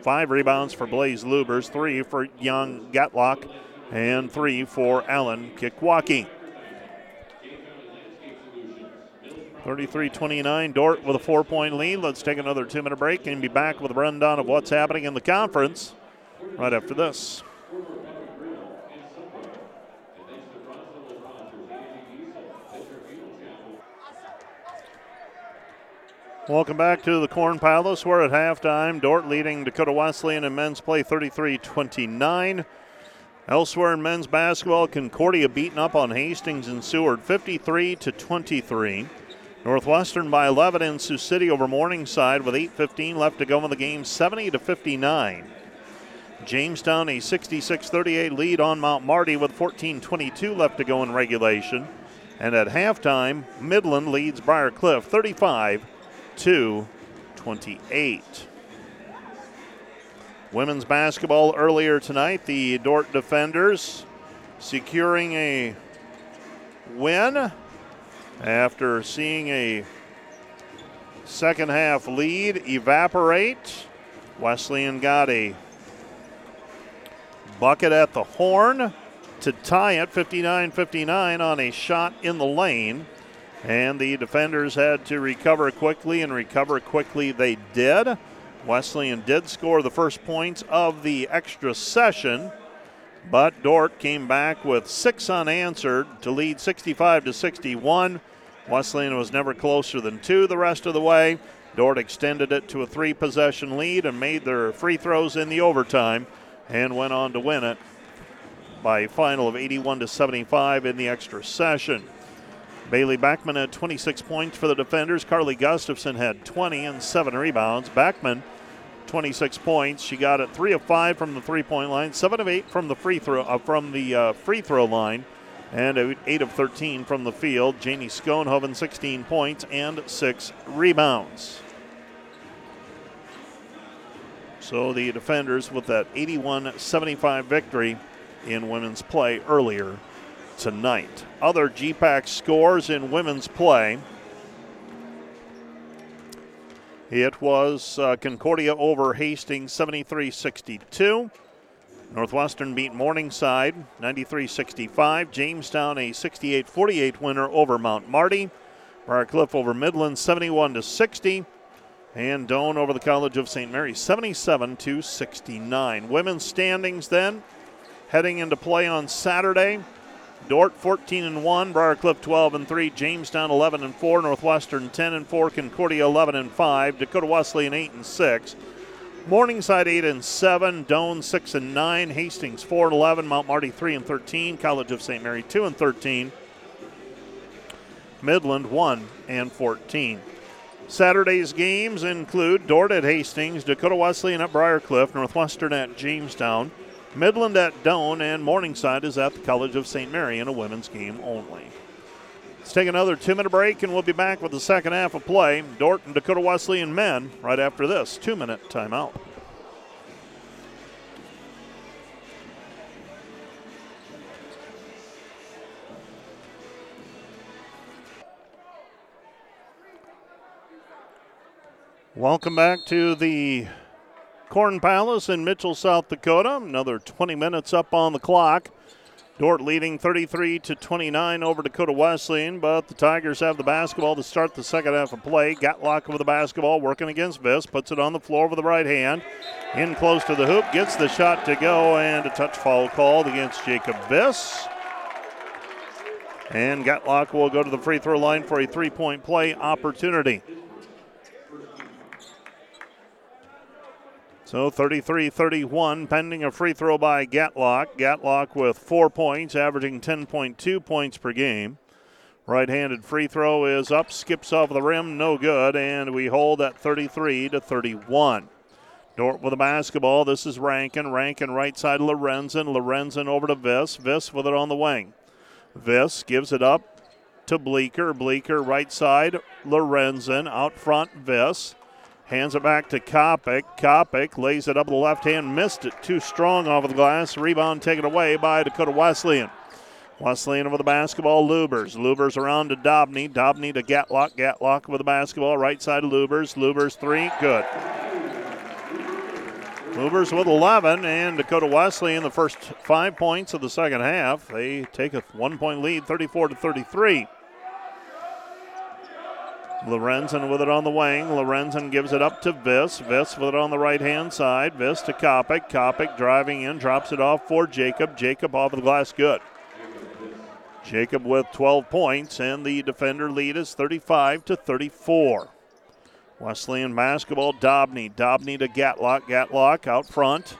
Speaker 1: Five rebounds for Blaze Lubers, three for Young Gatlock, and three for Allen Kikwaki. 33 29, Dordt with a four point lead. Let's take another two minute break and be back with a rundown of what's happening in the conference right after this. Welcome back to the Corn Palace. We're at halftime. Dordt leading Dakota Wesleyan in men's play 33 29. Elsewhere in men's basketball, Concordia beaten up on Hastings and Seward 53 to 23. Northwestern by 11 in Sioux City over Morningside with 8.15 left to go in the game, 70 to 59. Jamestown a 66-38 lead on Mount Marty with 14.22 left to go in regulation. And at halftime, Midland leads Briar Cliff 35 to 28. Women's basketball earlier tonight, the Dordt defenders securing a win after seeing a second half lead evaporate. Wesleyan got a bucket at the horn to tie it 59 59 on a shot in the lane. And the defenders had to recover quickly, and recover quickly they did. Wesleyan did score the first points of the extra session. But Dordt came back with six unanswered to lead 65 to 61. Wesleyan was never closer than two the rest of the way. Dordt extended it to a three possession lead and made their free throws in the overtime and went on to win it by a final of 81 to 75 in the extra session. Bailey Backman had 26 points for the defenders. Carly Gustafson had 20 and seven rebounds. Backman 26 points. She got it three of five from the three-point line, seven of eight from the free throw uh, from the uh, free throw line, and 8 of 13 from the field. Janie Schoenhoven, 16 points and six rebounds. So the defenders with that 81 75 victory in women's play earlier tonight. Other GPAC scores in women's play. It was uh, Concordia over Hastings 73 62. Northwestern beat Morningside 93 65. Jamestown a 68 48 winner over Mount Marty. Briarcliff over Midland 71 to 60. And Doane over the College of St. Mary 77 to 69. Women's standings then heading into play on Saturday. Dordt 14 and 1, Briarcliff 12 and 3, Jamestown 11 and 4, Northwestern 10 and 4, Concordia 11 and 5, Dakota Wesleyan 8 and 6. Morningside 8 and 7, Doane 6 and 9, Hastings 4 and 11, Mount Marty 3 and 13, College of St. Mary 2 and 13, Midland 1 and 14. Saturday's games include Dordt at Hastings, Dakota Wesleyan at Briarcliff, Northwestern at Jamestown, Midland at Doane, and Morningside is at the College of St. Mary in a women's game only. Let's take another two minute break and we'll be back with the second half of play. Dordt and Dakota Wesleyan men right after this two minute timeout. Welcome back to the Corn Palace in Mitchell, South Dakota. Another 20 minutes up on the clock. Dordt leading 33 to 29 over Dakota Wesleyan, but the Tigers have the basketball to start the second half of play. Gatlock with the basketball, working against Viss, puts it on the floor with the right hand. In close to the hoop, gets the shot to go, and a touch foul called against Jacob Viss. And Gatlock will go to the free throw line for a three point play opportunity. So 33 31, pending a free throw by Gatlock. Gatlock with four points, averaging 10.2 points per game. Right handed free throw is up, skips off the rim, no good, and we hold at 33 to 31. Dordt with the basketball. This is Rankin. Rankin right side Lorenzen. Lorenzen over to Viss. Viss with it on the wing. Viss gives it up to Bleeker. Bleeker right side Lorenzen. Out front Viss. Hands it back to Kopic. Kopic lays it up with the left hand, missed it too strong off of the glass. Rebound taken away by Dakota Wesleyan. Wesleyan over the basketball, Lubers. Lubers around to Dobney. Dobney to Gatlock. Gatlock with the basketball, right side of Lubers. Lubers three, good. Lubers with 11, and Dakota Wesleyan the first five points of the second half. They take a one point lead, 34 to 33. Lorenzen with it on the wing. Lorenzen gives it up to Viss. Viss with it on the right hand side. Viss to Kopic. Kopic driving in, drops it off for Jacob. Jacob off the glass, good. Jacob with 12 points, and the defender lead is 35 to 34. Wesleyan basketball, Dobney. Dobney to Gatlock. Gatlock out front.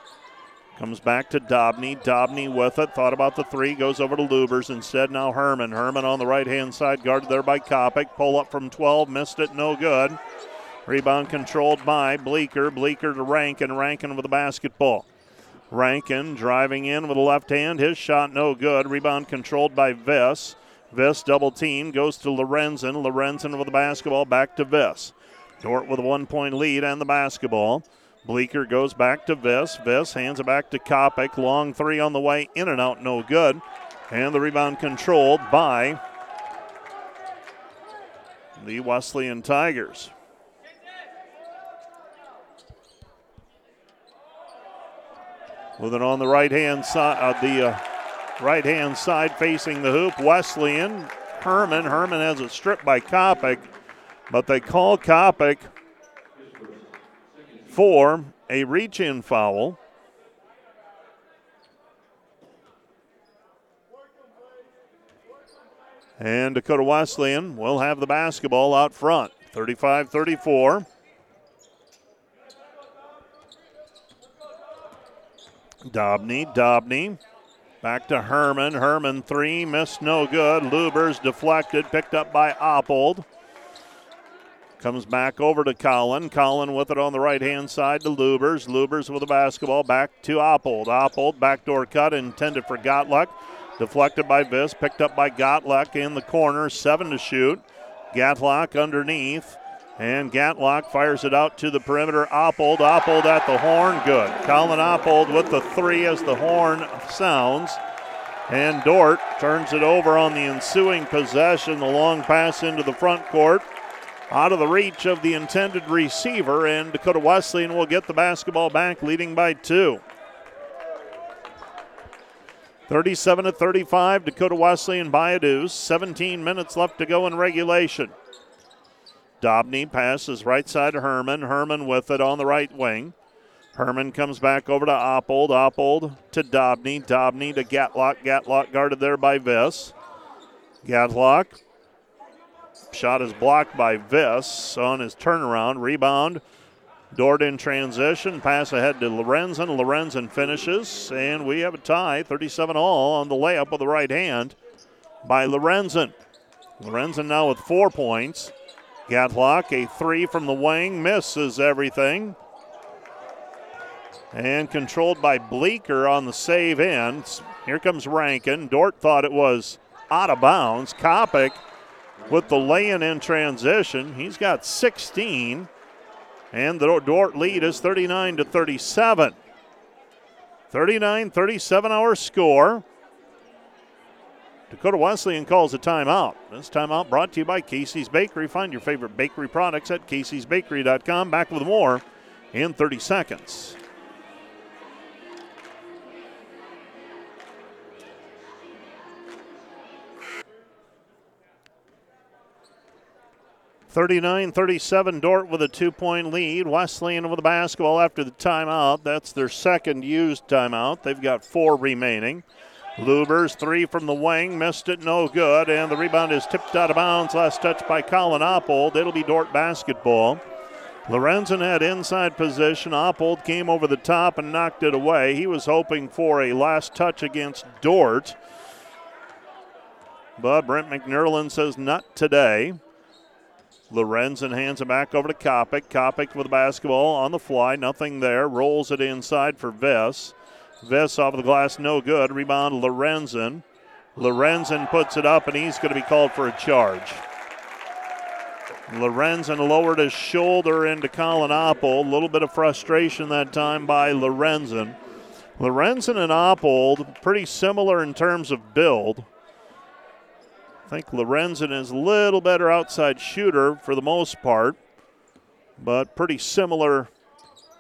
Speaker 1: Comes back to Dobney. Dobney with it. Thought about the three. Goes over to Lubers. Instead, now Herman. Herman on the right hand side, guarded there by Kopic. Pull up from 12. Missed it. No good. Rebound controlled by Bleeker. Bleeker to Rankin. Rankin with the basketball. Rankin driving in with the left hand. His shot no good. Rebound controlled by Viss. Viss double team goes to Lorenzen. Lorenzen with the basketball back to Viss. Dordt with a one point lead and the basketball. Bleeker goes back to Viss. Viss hands it back to Kopic. Long three on the way, in and out, no good. And the rebound controlled by the Wesleyan Tigers. With it on the right hand side, uh, the uh, right hand side facing the hoop, Wesleyan. Herman. Herman has it stripped by Kopic, but they call Kopic for a reach in foul. And Dakota Wesleyan will have the basketball out front. 35 34. Dobney, Dobney. Back to Herman. Herman three, missed no good. Lubers deflected, picked up by Oppold. Comes back over to Colin. Colin with it on the right hand side to Lubers. Lubers with the basketball back to Oppold. Oppold, backdoor cut intended for Gatlock. Deflected by Viss, picked up by Gatlock in the corner. Seven to shoot. Gatlock underneath. And Gatlock fires it out to the perimeter. Oppold, Oppold at the horn. Good. Colin Oppold with the three as the horn sounds. And Dordt turns it over on the ensuing possession. The long pass into the front court out of the reach of the intended receiver, and Dakota Wesleyan will get the basketball back, leading by two. 37 to 35, Dakota Wesleyan by a deuce. 17 minutes left to go in regulation. Dobney passes right side to Herman. Herman with it on the right wing. Herman comes back over to Oppold. Oppold to Dobney. Dobney to Gatlock. Gatlock guarded there by Viss. Gatlock. Shot is blocked by Viss on his turnaround. Rebound Dordt in transition, pass ahead to Lorenzen. Lorenzen finishes, and we have a tie, 37 all on the layup with the right hand by Lorenzen. Lorenzen now with four points. Gatlock, a three from the wing, misses everything. And controlled by Bleeker on the save in. Here comes Rankin. Dordt thought it was out of bounds. Kopic with the lay in in transition. He's got 16. And the Dordt lead is 39 to 37. 39 37 our score. Dakota Wesleyan calls a timeout. This timeout brought to you by Casey's Bakery. Find your favorite bakery products at caseysbakery.com. Back with more in 30 seconds. 39 37, Dordt with a two point lead. Wesleyan with the basketball after the timeout. That's their second used timeout. They've got four remaining. Lubers, three from the wing, missed it, no good, and the rebound is tipped out of bounds. Last touch by Colin Oppold. It'll be Dordt basketball. Lorenzen had inside position. Oppold came over the top and knocked it away. He was hoping for a last touch against Dordt. But Brent McNerlin says not today. Lorenzen hands it back over to Kopic. Kopic with the basketball on the fly. Nothing there. Rolls it inside for Viss. Viss off of the glass, no good. Rebound Lorenzen. Lorenzen puts it up, and he's going to be called for a charge. Lorenzen lowered his shoulder into Colin Oppold. A little bit of frustration that time by Lorenzen. Lorenzen and Oppold, pretty similar in terms of build. I think Lorenzen is a little better outside shooter for the most part, but pretty similar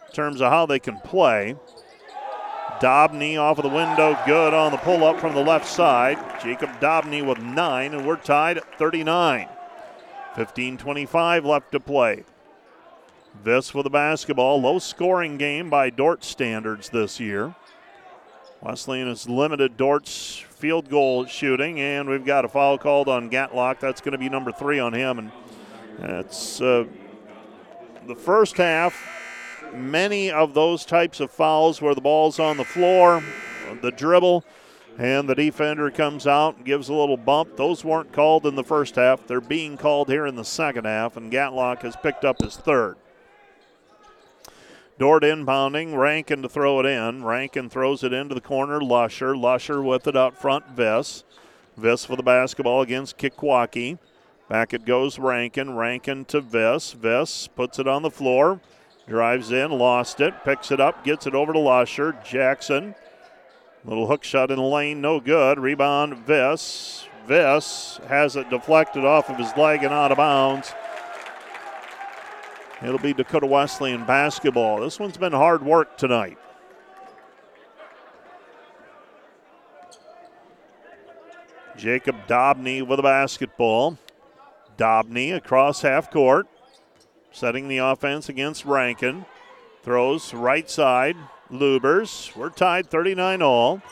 Speaker 1: in terms of how they can play. Dobney off of the window, good on the pull up from the left side. Jacob Dobney with nine, and we're tied at 39. 15 25 left to play. This with the basketball. Low scoring game by Dordt standards this year. Wesleyan has limited Dordt's field goal shooting, and we've got a foul called on Gatlock. That's going to be number three on him, and that's uh, the first half. Many of those types of fouls where the ball's on the floor, the dribble, and the defender comes out and gives a little bump. Those weren't called in the first half. They're being called here in the second half, and Gatlock has picked up his third. Dordt inbounding, Rankin to throw it in. Rankin throws it into the corner. Lusher. Lusher with it up front. Viss. Viss for the basketball against Kikwaki. Back it goes Rankin. Rankin to Viss. Viss puts it on the floor. Drives in, lost it, picks it up, gets it over to Lusher. Jackson. Little hook shot in the lane, no good. Rebound, Viss. Viss has it deflected off of his leg and out of bounds. It'll be Dakota Wesleyan basketball. This one's been hard work tonight. Jacob Dobney with a basketball. Dobney across half court, setting the offense against Rankin. Throws right side. Lubers. We're tied 39 all.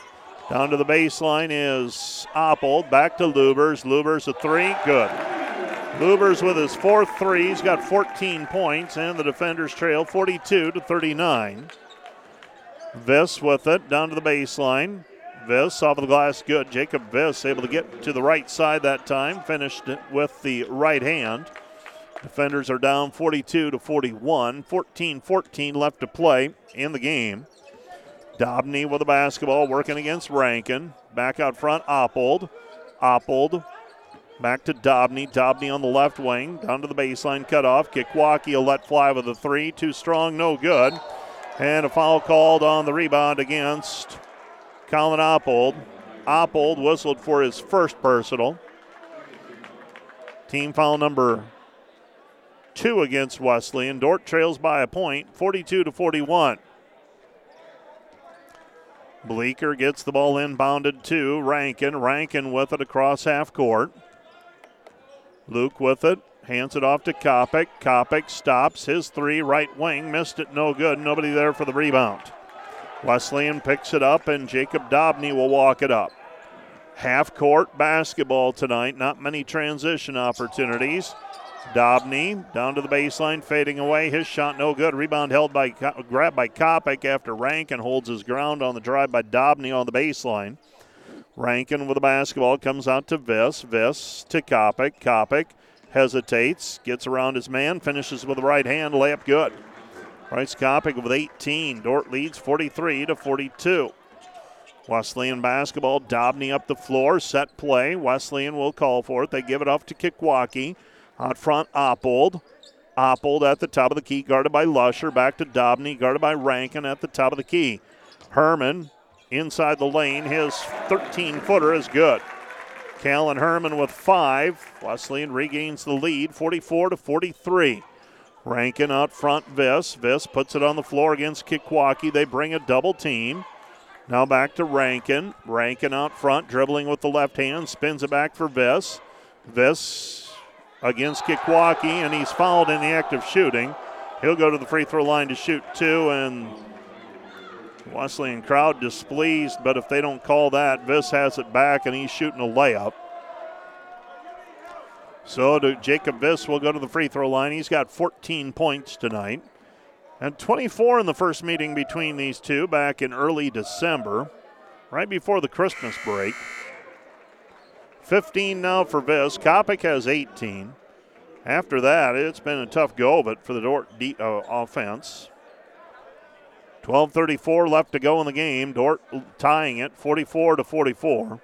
Speaker 1: Down to the baseline is Oppold. Back to Lubers. Lubers a three. Good. Lubers with his fourth three. He's got 14 points, and the defenders trail 42 to 39. Viss with it down to the baseline. Viss off of the glass, good. Jacob Viss able to get to the right side that time. Finished with the right hand. Defenders are down 42 to 41. 14 14 left to play in the game. Dobney with the basketball working against Rankin. Back out front, Oppold. Oppold Back to Dobney. Dobney on the left wing. Down to the baseline. Cut off. Kikwaki will let fly with a three. Too strong. No good. And a foul called on the rebound against Colin Oppold. Oppold whistled for his first personal. Team foul number two against Wesley, and Dordt trails by a point, 42 to 41. Bleeker gets the ball inbounded to Rankin. Rankin with it across half court. Luke with it. Hands it off to Kopic. Kopic stops his three, right wing. Missed it, no good. Nobody there for the rebound. Wesleyan picks it up, and Jacob Dobney will walk it up. Half court basketball tonight. Not many transition opportunities. Dobney down to the baseline, fading away. His shot no good. Rebound held by grabbed by Kopic after Rankin holds his ground on the drive by Dobney on the baseline. Rankin with the basketball comes out to Viss. Viss to Kopic. Kopic hesitates, gets around his man, finishes with the right hand, layup good. Bryce Kopic with 18. Dordt leads 43 to 42. Wesleyan basketball. Dobney up the floor. Set play. Wesleyan will call for it. They give it off to Kikwaki. Out front, Oppold. Oppold at the top of the key, guarded by Lusher. Back to Dobney, guarded by Rankin at the top of the key. Herman inside the lane. His 13 footer is good. Callan Herman with five. Wesleyan regains the lead, 44 to 43. Rankin out front, Viss. Viss puts it on the floor against Kikwaki. They bring a double team. Now back to Rankin. Rankin out front, dribbling with the left hand, spins it back for Viss. Viss against Kikwaki, and he's fouled in the act of shooting. He'll go to the free throw line to shoot two, and Wesleyan crowd displeased, but if they don't call that, Viss has it back, and he's shooting a layup. So Jacob Viss will go to the free throw line. He's got 14 points tonight. And 24 in the first meeting between these two back in early December, right before the Christmas break. 15 now for Viss. Kopic has 18. After that, it's been a tough go of it for the Dordt de- uh, offense. 12:34 left to go in the game. Dordt tying it 44 to 44.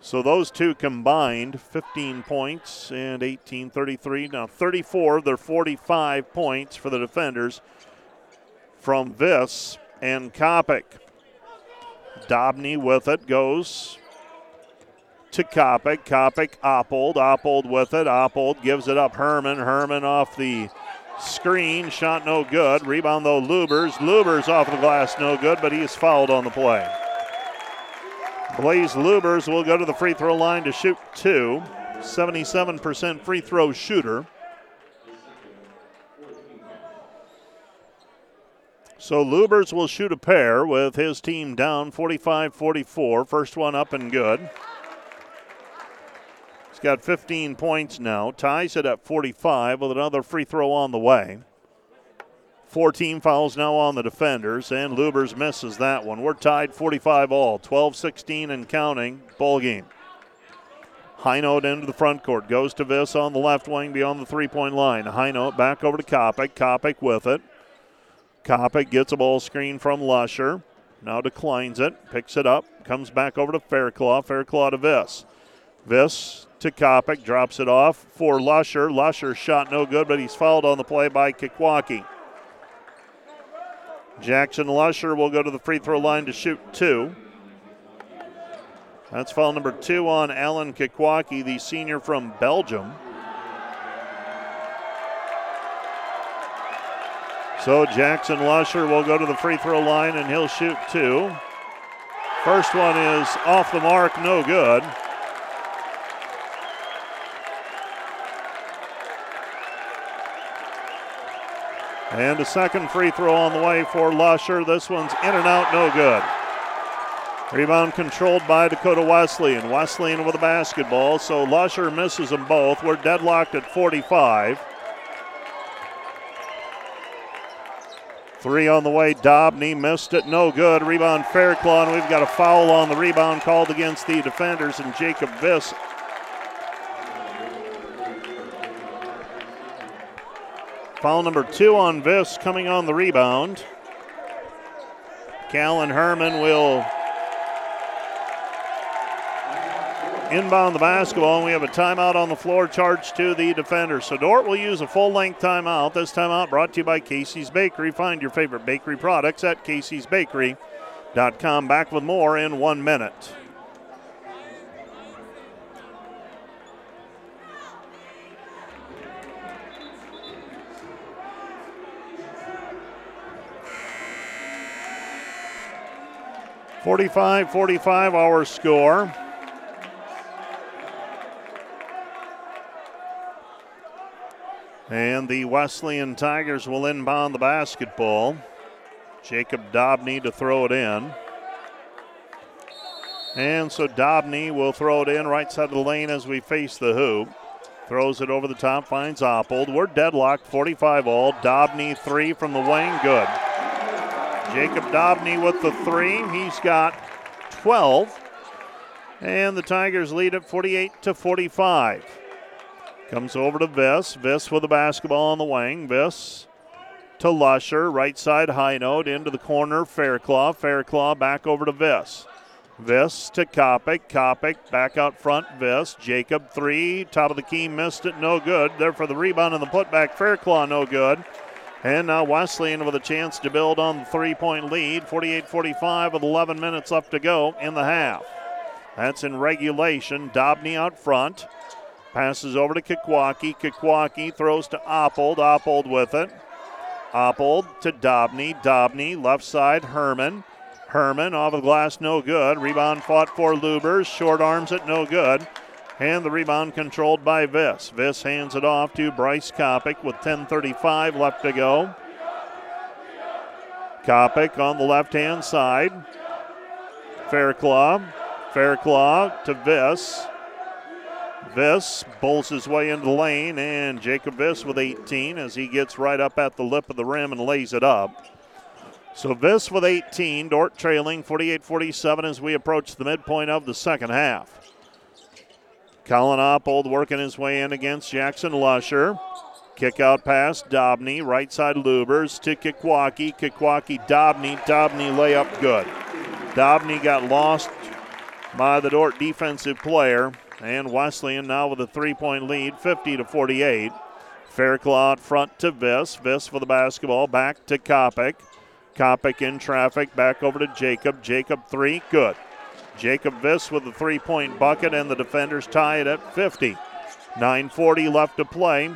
Speaker 1: So those two combined 15 points and 18-33. Now 34 they're 45 points for the defenders from this and Kopic. Dobney with it goes to Kopic. Kopic, Oppold. Oppold with it. Oppold gives it up. Herman. Herman off the screen. Shot no good. Rebound though, Lubers. Lubers off the glass, no good, but he's fouled on the play. Blaze Lubers will go to the free throw line to shoot two. 77% free throw shooter. So Lubers will shoot a pair with his team down 45 44. First one up and good. Got 15 points now. Ties it at 45 with another free throw on the way. 14 fouls now on the defenders, and Lubers misses that one. We're tied 45 all, 12 16 and counting. Ball game. High note into the front court. Goes to Viss on the left wing beyond the three point line. High note back over to Kopic. Kopic with it. Kopic gets a ball screen from Lusher. Now declines it, picks it up, comes back over to Fairclough. Fairclough to Viss. Viss to Kopic, drops it off for Lusher. Lusher shot no good, but he's fouled on the play by Kikwaki. Jackson Lusher will go to the free throw line to shoot two. That's foul number two on Alan Kikwaki, the senior from Belgium. So Jackson Lusher will go to the free throw line and he'll shoot two. First one is off the mark, no good. And a second free throw on the way for Lusher. This one's in and out, no good. Rebound controlled by Dakota Wesley, Wesleyan. Wesleyan with the basketball, so Lusher misses them both. We're deadlocked at 45. Three on the way. Dobney missed it. No good. Rebound Fairclough. And we've got a foul on the rebound called against the defenders and Jacob Viss. Foul number two on Viss coming on the rebound. Callan Herman will inbound the basketball, and we have a timeout on the floor charged to the defender. So Dordt will use a full length timeout. This timeout brought to you by Casey's Bakery. Find your favorite bakery products at caseysbakery.com. Back with more in one minute. 45 45 our score. And the Wesleyan Tigers will inbound the basketball. Jacob Dobney to throw it in. And so Dobney will throw it in right side of the lane as we face the hoop. Throws it over the top, finds Oppold. We're deadlocked, 45 all. Dobney three from the wing, good. Jacob Dobney with the three. He's got 12. And the Tigers lead at 48 to 45. Comes over to Viss. Viss with the basketball on the wing. Viss to Lusher. Right side high note into the corner. Fairclough. Fairclough back over to Viss. Viss to Kopic. Kopic back out front. Viss. Jacob three. Top of the key. Missed it. No good. There for the rebound and the putback. Fairclough no good. And now Wesleyan with a chance to build on the three point lead. 48 45 with 11 minutes left to go in the half. That's in regulation. Dobney out front. Passes over to Kikwaki. Kikwaki throws to Oppold. Oppold with it. Oppold to Dobney. Dobney, left side, Herman. Herman off the glass, no good. Rebound fought for Lubers. Short arms it, no good. And the rebound controlled by Viss. Viss hands it off to Bryce Kopic with 10.35 left to go. Kopic on the left hand side. Fairclough. Fairclough to Viss. Viss bowls his way into the lane, and Jacob Viss with 18 as he gets right up at the lip of the rim and lays it up. So Viss with 18, Dordt trailing 48 47 as we approach the midpoint of the second half. Colin Oppold working his way in against Jackson Lusher. Kick out pass, Dobney, right side Lubers to Kikwaki. Kikwaki, Dobney, Dobney layup good. Dobney got lost by the Dordt defensive player and Wesleyan now with a three point lead, 50 to 48. Fairclough front to Viss. Viss for the basketball. Back to Kopic. Kopic in traffic. Back over to Jacob. Jacob three. Good. Jacob Viss with the three point bucket, and the defenders tie it at 50. 9.40 left to play.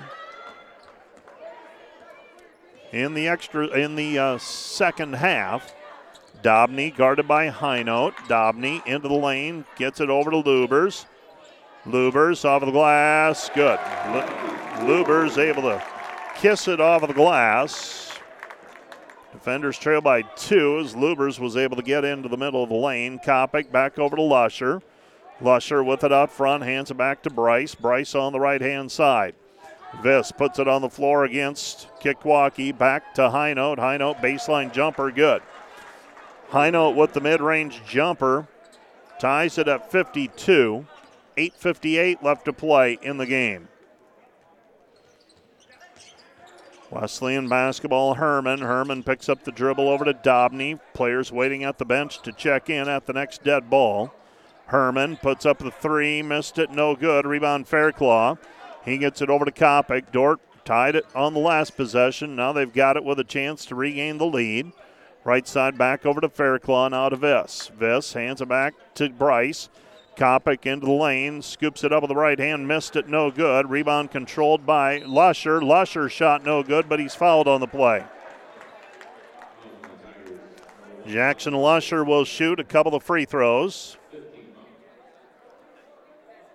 Speaker 1: In the extra, in the uh, second half, Dobney guarded by Highnote. Dobney into the lane, gets it over to Lubers. Lubers off of the glass. Good. Lubers able to kiss it off of the glass. Defenders trail by two as Lubers was able to get into the middle of the lane. Kopic back over to Lusher. Lusher with it out front, hands it back to Bryce. Bryce on the right hand side. Viss puts it on the floor against Kikwaki. Back to High Note. High Note baseline jumper, good. High Note with the mid range jumper ties it at 52. 8.58 left to play in the game. Wesleyan basketball, Herman. Herman picks up the dribble over to Dobney. Players waiting at the bench to check in at the next dead ball. Herman puts up the three, missed it, no good. Rebound Fairclough. He gets it over to Kopic. Dordt tied it on the last possession. Now they've got it with a chance to regain the lead. Right side back over to Fairclough, now to Viss. Viss hands it back to Bryce. Kopic into the lane, scoops it up with the right hand, missed it, no good. Rebound controlled by Lusher. Lusher shot no good, but he's fouled on the play. Jackson Lusher will shoot a couple of free throws.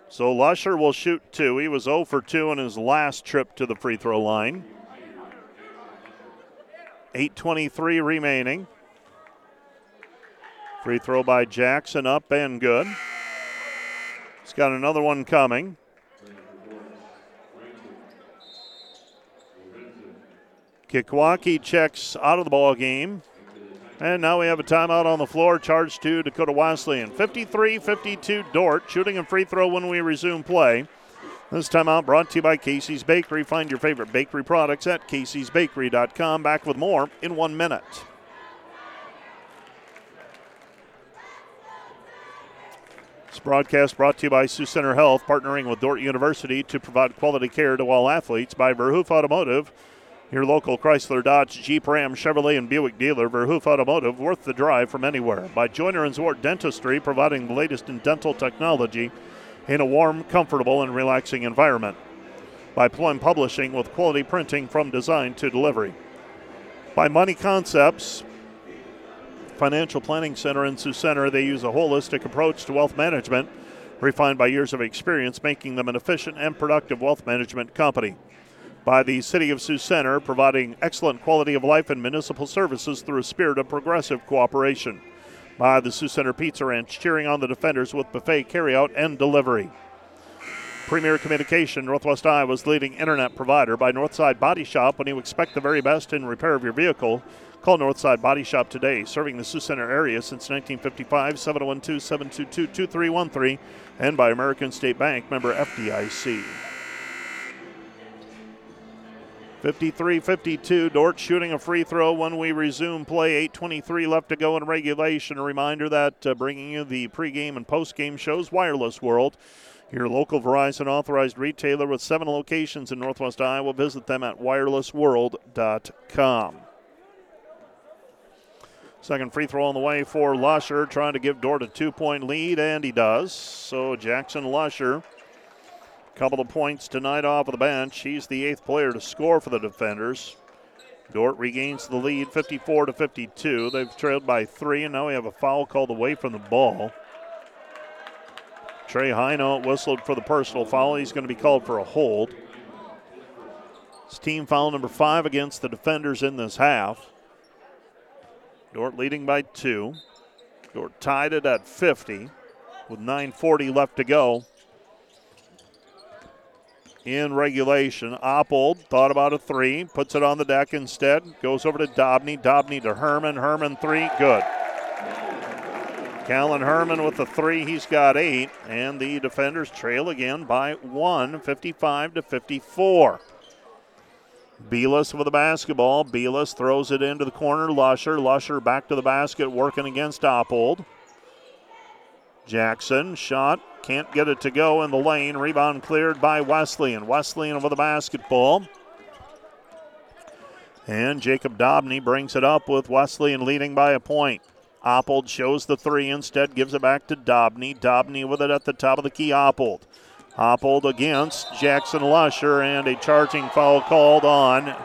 Speaker 1: So Lusher will shoot two. He was 0 for 2 in his last trip to the free throw line. 8.23 remaining. Free throw by Jackson up and good. He's got another one coming. Kikwaki checks out of the ball game. And now we have a timeout on the floor, charged to Dakota Wesleyan. 53 52 Dordt, shooting a free throw when we resume play. This timeout brought to you by Casey's Bakery. Find your favorite bakery products at caseysbakery.com. Back with more in one minute. This broadcast brought to you by Sioux Center Health, partnering with Dordt University to provide quality care to all athletes. By Verhoof Automotive, your local Chrysler, Dodge, Jeep, Ram, Chevrolet, and Buick dealer. Verhoof Automotive, worth the drive from anywhere. By Joyner and Zwart Dentistry, providing the latest in dental technology in a warm, comfortable, and relaxing environment. By Plum Publishing, with quality printing from design to delivery. By Money Concepts, Financial Planning Center in Sioux Center. They use a holistic approach to wealth management, refined by years of experience, making them an efficient and productive wealth management company. By the City of Sioux Center, providing excellent quality of life and municipal services through a spirit of progressive cooperation. By the Sioux Center Pizza Ranch, cheering on the defenders with buffet carryout and delivery. Premier Communication, Northwest Iowa's leading internet provider by Northside Body Shop. When you expect the very best in repair of your vehicle, call Northside Body Shop today. Serving the Sioux Center area since 1955, 712 722 2313, and by American State Bank, member FDIC. 53 52. Dordt shooting a free throw when we resume play. 8.23 left to go in regulation. A reminder that uh, bringing you the pregame and postgame shows, Wireless World. Your local Verizon authorized retailer with seven locations in Northwest Iowa. Visit them at wirelessworld.com. Second free throw on the way for Lusher, trying to give Dordt a two point lead, and he does. So Jackson Lusher, a couple of points tonight off of the bench. He's the eighth player to score for the defenders. Dordt regains the lead 54 to 52. They've trailed by three, and now we have a foul called away from the ball. Trey Hino whistled for the personal foul. He's going to be called for a hold. It's team foul number five against the defenders in this half. Dordt leading by two. Dordt tied it at 50 with 9.40 left to go in regulation. Oppold thought about a three, puts it on the deck instead, goes over to Dobney. Dobney to Herman. Herman three, good. Callan Herman with the three, he's got eight, and the defenders trail again by one, 55 to 54. Beelis with the basketball. Beelis throws it into the corner. Lusher. Lusher back to the basket, working against Oppold. Jackson shot, can't get it to go in the lane. Rebound cleared by Wesleyan. Wesleyan over the basketball. And Jacob Dobney brings it up with Wesleyan leading by a point. Oppold shows the three, instead gives it back to Dobney. Dobney with it at the top of the key. Oppold. Oppold against Jackson Lusher, and a charging foul called on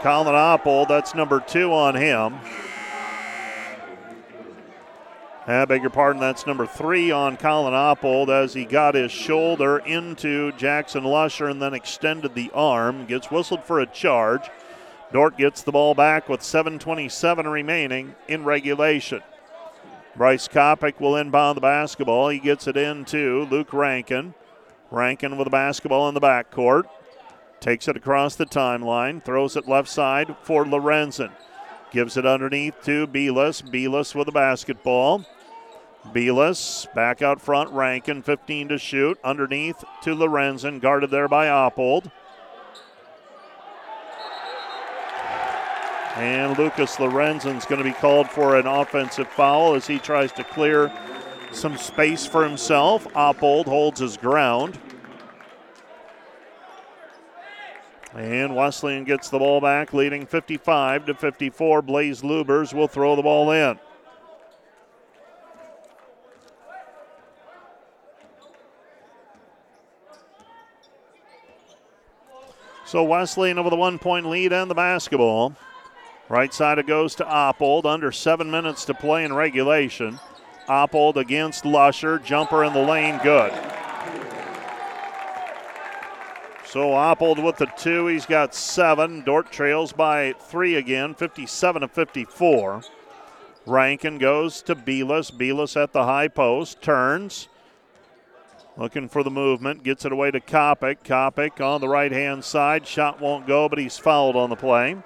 Speaker 1: Colin Oppold. That's number two on him. I beg your pardon, that's number three on Colin Oppold as he got his shoulder into Jackson Lusher and then extended the arm. Gets whistled for a charge. Dordt gets the ball back with 7.27 remaining in regulation. Bryce Kopic will inbound the basketball. He gets it into Luke Rankin. Rankin with the basketball in the backcourt. Takes it across the timeline. Throws it left side for Lorenzen. Gives it underneath to Beelis. Beelis with the basketball. Beelis back out front. Rankin 15 to shoot. Underneath to Lorenzen. Guarded there by Oppold. And Lucas Lorenzen's going to be called for an offensive foul as he tries to clear some space for himself. Oppold holds his ground. And Wesleyan gets the ball back, leading 55 to 54. Blaze Lubers will throw the ball in. So Wesleyan over the one point lead and the basketball. Right side it goes to Oppold. Under seven minutes to play in regulation. Oppold against Lusher. Jumper in the lane, good. So Oppold with the two. He's got seven. Dordt trails by three again, 57 to 54. Rankin goes to Beelis. Beelis at the high post. Turns. Looking for the movement. Gets it away to Kopic. Kopic on the right hand side. Shot won't go, but he's fouled on the play.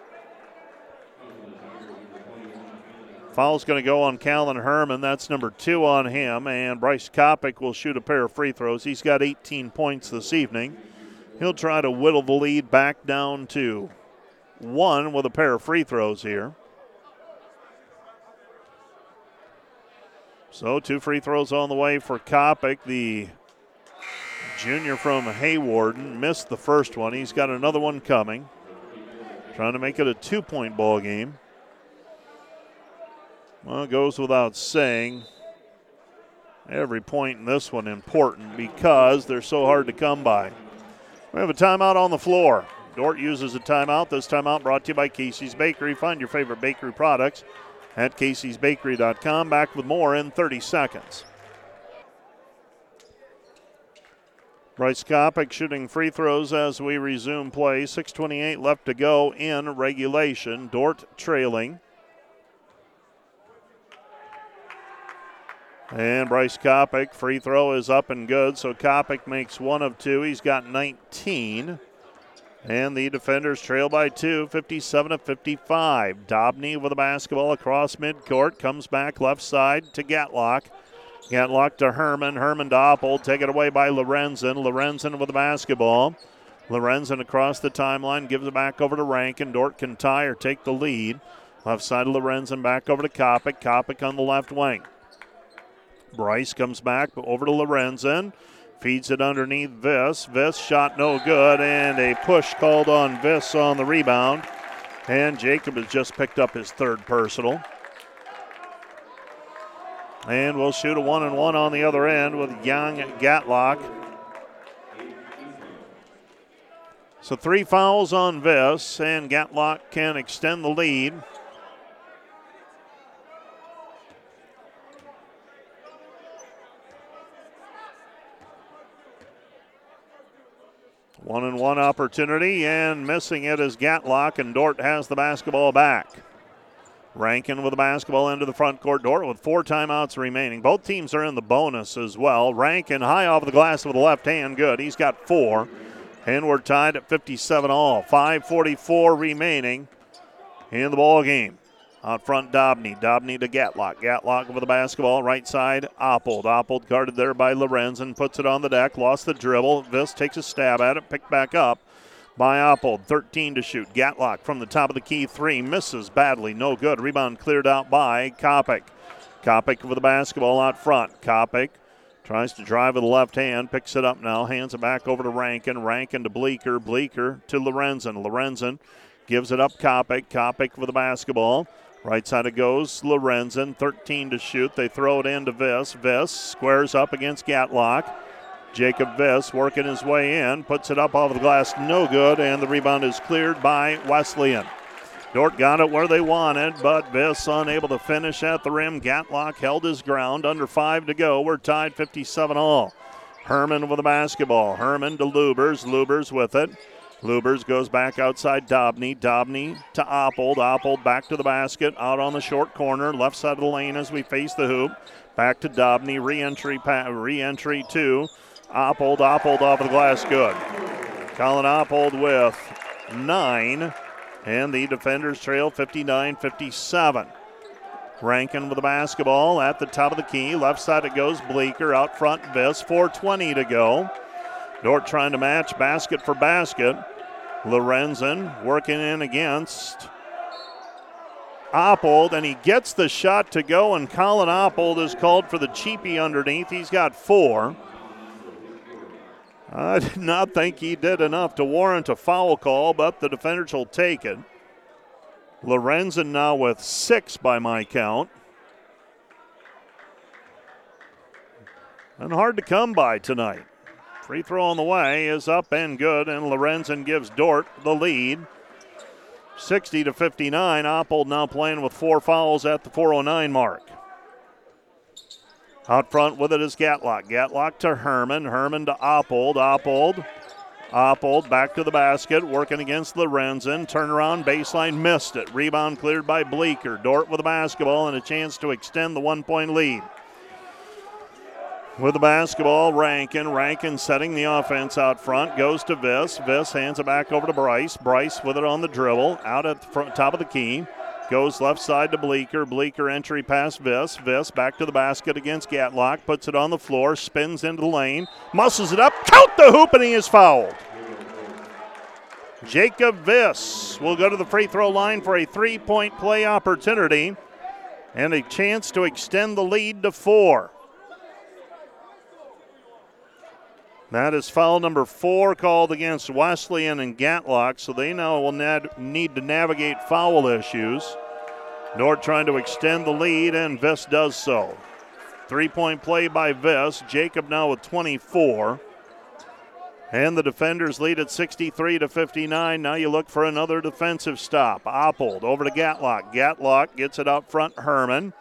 Speaker 1: Foul's going to go on Callan Herman. That's number two on him. And Bryce Kopic will shoot a pair of free throws. He's got 18 points this evening. He'll try to whittle the lead back down to one with a pair of free throws here. So, two free throws on the way for Kopic. The junior from Hawarden missed the first one. He's got another one coming. Trying to make it a two point ball game. Well, it goes without saying. Every point in this one important because they're so hard to come by. We have a timeout on the floor. Dordt uses a timeout. This timeout brought to you by Casey's Bakery. Find your favorite bakery products at caseysbakery.com. Back with more in 30 seconds. Bryce Kopic shooting free throws as we resume play. 6.28 left to go in regulation. Dordt trailing. And Bryce Kopic, free throw is up and good. So Kopic makes one of two. He's got 19. And the defenders trail by two, 57 to 55. Dobney with the basketball across midcourt. Comes back left side to Gatlock. Gatlock to Herman. Herman to Oppold. Taken away by Lorenzen. Lorenzen with the basketball. Lorenzen across the timeline. Gives it back over to Rankin. Dordt can tie or take the lead. Left side of Lorenzen back over to Kopic. Kopic on the left wing. Bryce comes back over to Lorenzen. Feeds it underneath Viss. Viss shot no good, and a push called on Viss on the rebound. And Jacob has just picked up his third personal. And we'll shoot a one and one on the other end with Young Gatlock. So three fouls on Viss, and Gatlock can extend the lead. One and one opportunity, and missing it is Gatlock, and Dordt has the basketball back. Rankin with the basketball into the front court. Dordt with four timeouts remaining. Both teams are in the bonus as well. Rankin high off the glass with the left hand. Good. He's got four. And we're tied at 57 all. 5.44 remaining in the ball game. Out front, Dobney. Dobney to Gatlock. Gatlock with the basketball. Right side, Oppold. Oppold guarded there by Lorenzen puts it on the deck. Lost the dribble. Viss takes a stab at it. Picked back up by Oppold. 13 to shoot. Gatlock from the top of the key. Three. Misses badly. No good. Rebound cleared out by Kopic. Kopic with the basketball out front. Kopic tries to drive with the left hand. Picks it up now. Hands it back over to Rankin. Rankin to Bleeker. Bleeker to Lorenzen. Lorenzen gives it up. Kopic. Kopic with the basketball. Right side it goes. Lorenzen, 13 to shoot. They throw it in to Viss. Viss squares up against Gatlock. Jacob Viss working his way in, puts it up off the glass, no good, and the rebound is cleared by Wesleyan. Dordt got it where they wanted, but Viss unable to finish at the rim. Gatlock held his ground. Under five to go. We're tied 57 all. Herman with the basketball. Herman to Lubers. Lubers with it. Lubers goes back outside Dobney. Dobney to Oppold. Oppold back to the basket. Out on the short corner. Left side of the lane as we face the hoop. Back to Dobney. Re-entry, re-entry to Oppold. Oppold off of the glass. Good. Colin Oppold with nine. And the defenders trail 59 57. Rankin with the basketball at the top of the key. Left side it goes. Bleeker out front. Viss. 420 to go. Dordt trying to match basket for basket. Lorenzen working in against Oppold, and he gets the shot to go, and Colin Oppold is called for the cheapie underneath. He's got four. I did not think he did enough to warrant a foul call, but the defenders will take it. Lorenzen now with six by my count. And hard to come by tonight. Free throw on the way is up and good, and Lorenzen gives Dordt the lead. 60 to 59. Oppold now playing with four fouls at the 409 mark. Out front with it is Gatlock. Gatlock to Herman. Herman to Oppold. Oppold. Oppold back to the basket, working against Lorenzen. Turnaround baseline missed it. Rebound cleared by Bleeker. Dordt with the basketball and a chance to extend the one point lead. With the basketball, Rankin. Rankin setting the offense out front. Goes to Viss. Viss hands it back over to Bryce. Bryce with it on the dribble. Out at the front, top of the key. Goes left side to Bleeker. Bleeker entry pass Viss. Viss back to the basket against Gatlock. Puts it on the floor. Spins into the lane. Muscles it up. Count the hoop and he is fouled. Jacob Viss will go to the free throw line for a three point play opportunity and a chance to extend the lead to four. That is foul number four called against Wesleyan and Gatlock, so they now will need to navigate foul issues. Dordt trying to extend the lead, and Viss does so. Three point play by Viss. Jacob now with 24. And the defenders lead at 63 to 59. Now you look for another defensive stop. Oppold over to Gatlock. Gatlock gets it up front. Herman.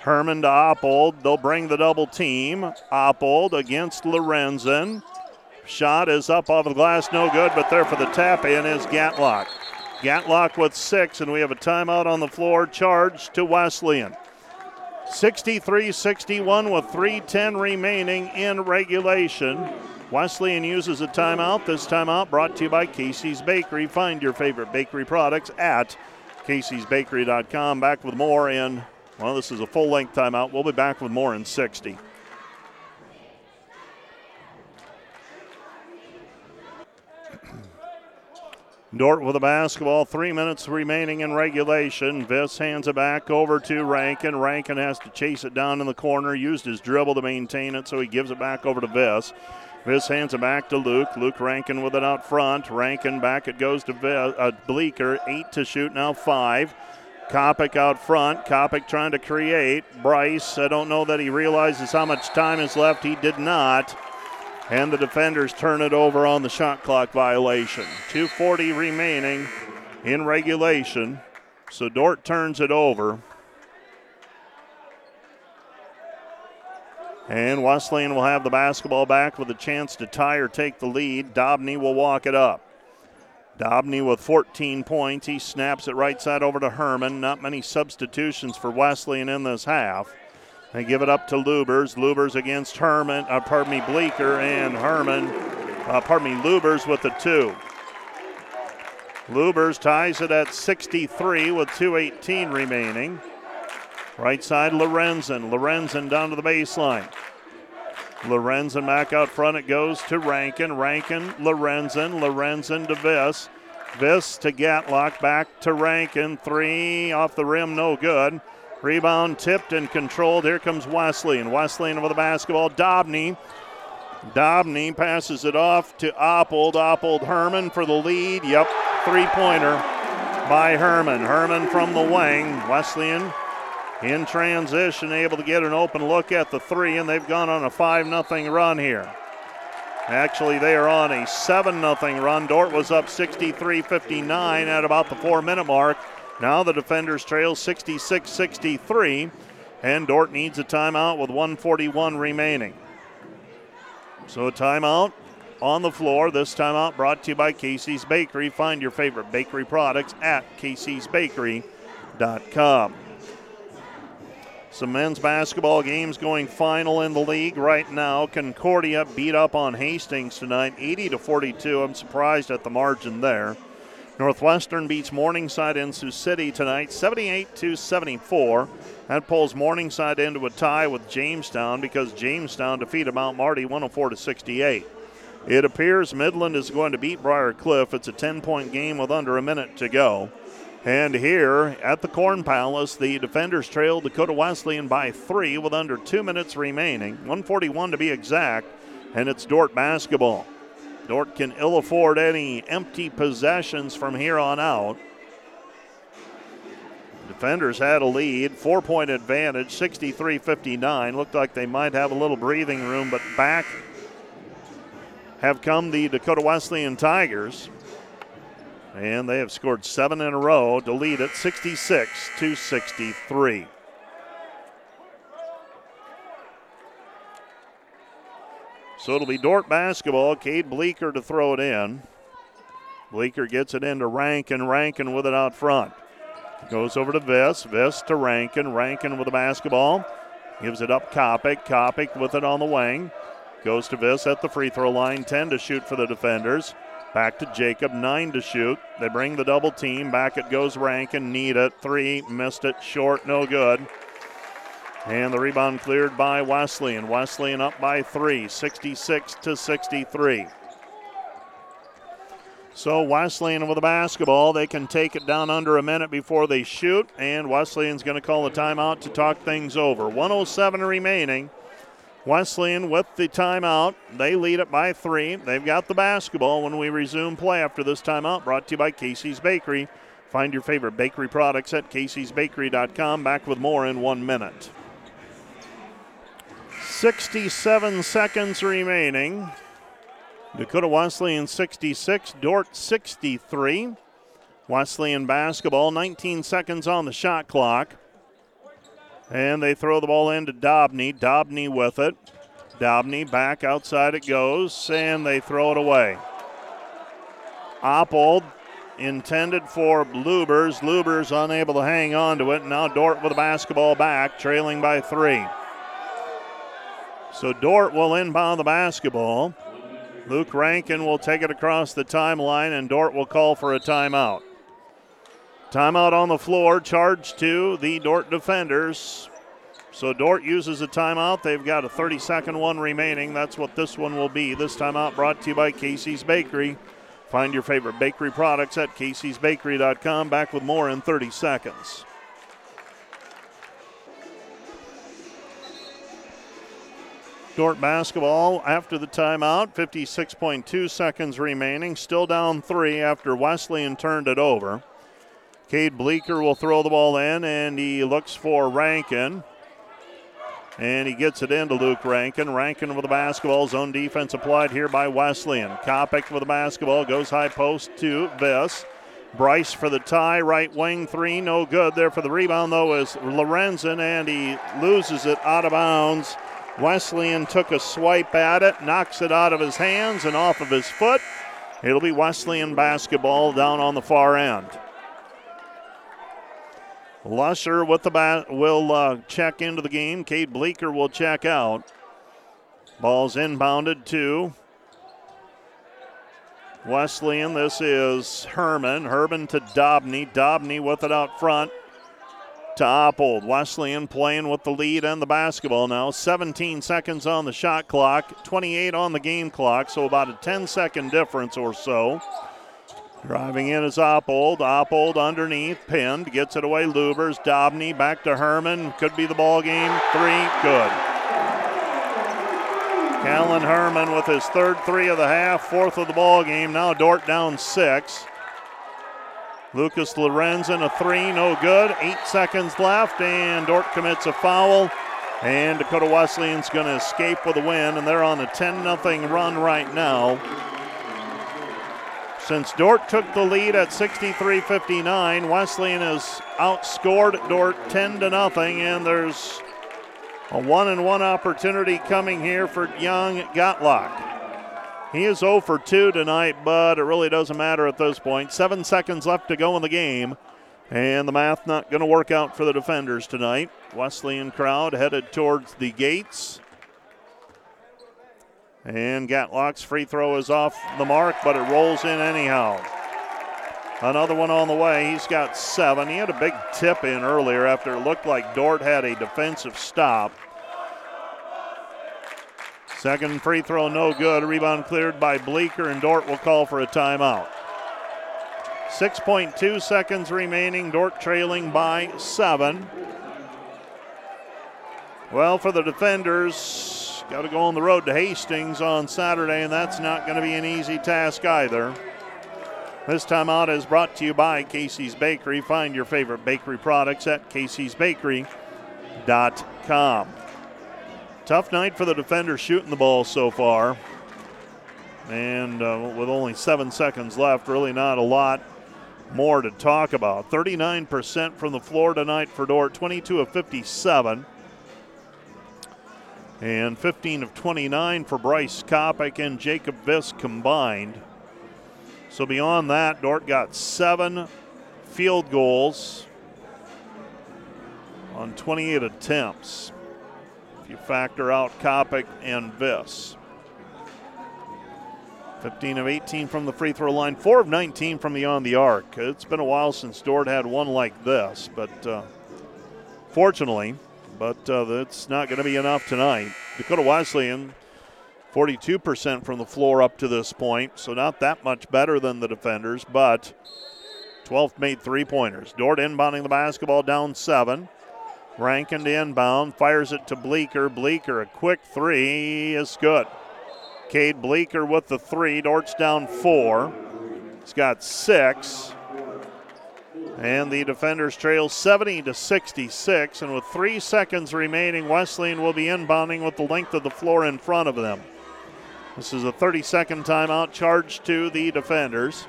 Speaker 1: Herman to Oppold. They'll bring the double team. Oppold against Lorenzen. Shot is up off the glass, no good, but there for the tap in is Gatlock. Gatlock with six, and we have a timeout on the floor. Charge to Wesleyan. 63 61 with 3.10 remaining in regulation. Wesleyan uses a timeout. This timeout brought to you by Casey's Bakery. Find your favorite bakery products at Casey'sBakery.com. Back with more in, well, this is a full length timeout. We'll be back with more in 60. Dordt with the basketball, three minutes remaining in regulation. Viss hands it back over to Rankin. Rankin has to chase it down in the corner, used his dribble to maintain it, so he gives it back over to Viss. Viss hands it back to Luke. Luke Rankin with it out front. Rankin back, it goes to Viss, uh, Bleeker. Eight to shoot, now five. Kopic out front. Kopic trying to create. Bryce, I don't know that he realizes how much time is left. He did not. And the defenders turn it over on the shot clock violation. 2.40 remaining in regulation. So Dordt turns it over. And Wesleyan will have the basketball back with a chance to tie or take the lead. Dobney will walk it up. Dobney with 14 points. He snaps it right side over to Herman. Not many substitutions for Wesleyan in this half. They give it up to Lubers. Lubers against Herman, uh, pardon me, Bleeker and Herman, uh, pardon me, Lubers with the two. Lubers ties it at 63 with 2.18 remaining. Right side, Lorenzen. Lorenzen down to the baseline. Lorenzen back out front. It goes to Rankin. Rankin, Lorenzen. Lorenzen to Viss. Viss to Gatlock. Back to Rankin. Three off the rim, no good. Rebound tipped and controlled. Here comes Wesleyan. Wesleyan over the basketball. Dobney. Dobney passes it off to Oppold. Oppold Herman for the lead. Yep, three pointer by Herman. Herman from the wing. Wesleyan in transition, able to get an open look at the three, and they've gone on a 5 0 run here. Actually, they are on a 7 0 run. Dordt was up 63 59 at about the four minute mark. Now the defenders trail 66 63, and Dordt needs a timeout with 141 remaining. So a timeout on the floor. This timeout brought to you by Casey's Bakery. Find your favorite bakery products at caseysbakery.com. Some men's basketball games going final in the league right now. Concordia beat up on Hastings tonight, 80 to 42. I'm surprised at the margin there. Northwestern beats Morningside in Sioux City tonight, 78 to 74. That pulls Morningside into a tie with Jamestown because Jamestown defeated Mount Marty 104 to 68. It appears Midland is going to beat Briar Cliff. It's a 10 point game with under a minute to go. And here at the Corn Palace, the defenders trailed Dakota Wesleyan by three with under two minutes remaining, 141 to be exact, and it's Dordt basketball. Dordt can ill afford any empty possessions from here on out. Defenders had a lead, four point advantage, 63 59. Looked like they might have a little breathing room, but back have come the Dakota Wesleyan Tigers. And they have scored seven in a row to lead at 66 to 63. So it'll be Dordt basketball. Cade Bleeker to throw it in. Bleeker gets it into Rankin. Rankin with it out front. Goes over to Viss. Viss to Rankin. Rankin with the basketball. Gives it up Kopic. Kopic with it on the wing. Goes to Viss at the free throw line. 10 to shoot for the defenders. Back to Jacob. 9 to shoot. They bring the double team. Back it goes Rankin. Need it. Three. Missed it. Short. No good. And the rebound cleared by Wesleyan. Wesleyan up by three, 66 to 63. So Wesleyan with the basketball. They can take it down under a minute before they shoot, and Wesleyan's going to call a timeout to talk things over. 107 remaining. Wesleyan with the timeout. They lead it by three. They've got the basketball when we resume play after this timeout. Brought to you by Casey's Bakery. Find your favorite bakery products at caseysbakery.com. Back with more in one minute. 67 seconds remaining. Dakota Wesleyan 66, Dordt 63. Wesleyan basketball, 19 seconds on the shot clock. And they throw the ball into Dobney. Dobney with it. Dobney back outside it goes, and they throw it away. Oppold intended for Lubers. Lubers unable to hang on to it. Now Dordt with the basketball back, trailing by three. So Dordt will inbound the basketball. Luke Rankin will take it across the timeline, and Dordt will call for a timeout. Timeout on the floor, charge to the Dordt defenders. So Dordt uses a timeout. They've got a 30 second one remaining. That's what this one will be. This timeout brought to you by Casey's Bakery. Find your favorite bakery products at caseysbakery.com. Back with more in 30 seconds. Dordt basketball after the timeout, 56.2 seconds remaining. Still down three after Wesleyan turned it over. Cade Bleeker will throw the ball in, and he looks for Rankin. And he gets it into Luke Rankin. Rankin with the basketball. Zone defense applied here by Wesleyan. Kopic with the basketball. Goes high post to Viss. Bryce for the tie. Right wing three. No good there for the rebound, though, is Lorenzen, and he loses it out of bounds. Wesleyan took a swipe at it, knocks it out of his hands and off of his foot. It'll be Wesleyan basketball down on the far end. Lusher with the bat will uh, check into the game. Cade Bleeker will check out. Ball's inbounded to Wesleyan. This is Herman. Herman to Dobney. Dobney with it out front to Oppold. Wesleyan playing with the lead and the basketball now. 17 seconds on the shot clock, 28 on the game clock, so about a 10 second difference or so. Driving in is Oppold. Oppold underneath, pinned, gets it away. Lubers, Dobney, back to Herman. Could be the ball game. Three, good. Callan Herman with his third three of the half, fourth of the ball game. Now Dordt down six. Lucas Lorenzen, a three, no good. Eight seconds left, and Dordt commits a foul. And Dakota Wesleyan's going to escape with a win, and they're on a 10 0 run right now. Since Dordt took the lead at 63 59, Wesleyan has outscored Dordt 10 to nothing, and there's a one and one opportunity coming here for young Gatlock. He is 0 for 2 tonight, but it really doesn't matter at this point. Seven seconds left to go in the game, and the math not going to work out for the defenders tonight. Wesleyan crowd headed towards the gates. And Gatlock's free throw is off the mark, but it rolls in anyhow. Another one on the way. He's got seven. He had a big tip in earlier after it looked like Dordt had a defensive stop. Second free throw, no good. Rebound cleared by Bleeker, and Dordt will call for a timeout. 6.2 seconds remaining. Dordt trailing by seven. Well, for the defenders, Got to go on the road to Hastings on Saturday, and that's not going to be an easy task either. This timeout is brought to you by Casey's Bakery. Find your favorite bakery products at caseysbakery.com. Tough night for the defenders shooting the ball so far. And uh, with only seven seconds left, really not a lot more to talk about. 39% from the floor tonight for Dordt, 22 of 57 and 15 of 29 for Bryce Kopic and Jacob Viss combined. So beyond that, Dordt got seven field goals on 28 attempts. If you factor out Kopic and Viss. 15 of 18 from the free throw line, 4 of 19 from beyond the arc. It's been a while since Dordt had one like this, but uh, fortunately, but uh, that's not going to be enough tonight. Dakota Wesleyan, 42% from the floor up to this point, so not that much better than the defenders, but 12th made three pointers. Dordt inbounding the basketball down seven. Rankin to inbound, fires it to Bleeker. Bleeker, a quick three is good. Cade Bleeker with the three. Dordt's down four. He's got six. And the defenders trail 70 to 66. And with three seconds remaining, Wesleyan will be inbounding with the length of the floor in front of them. This is a 30 second timeout charged to the defenders.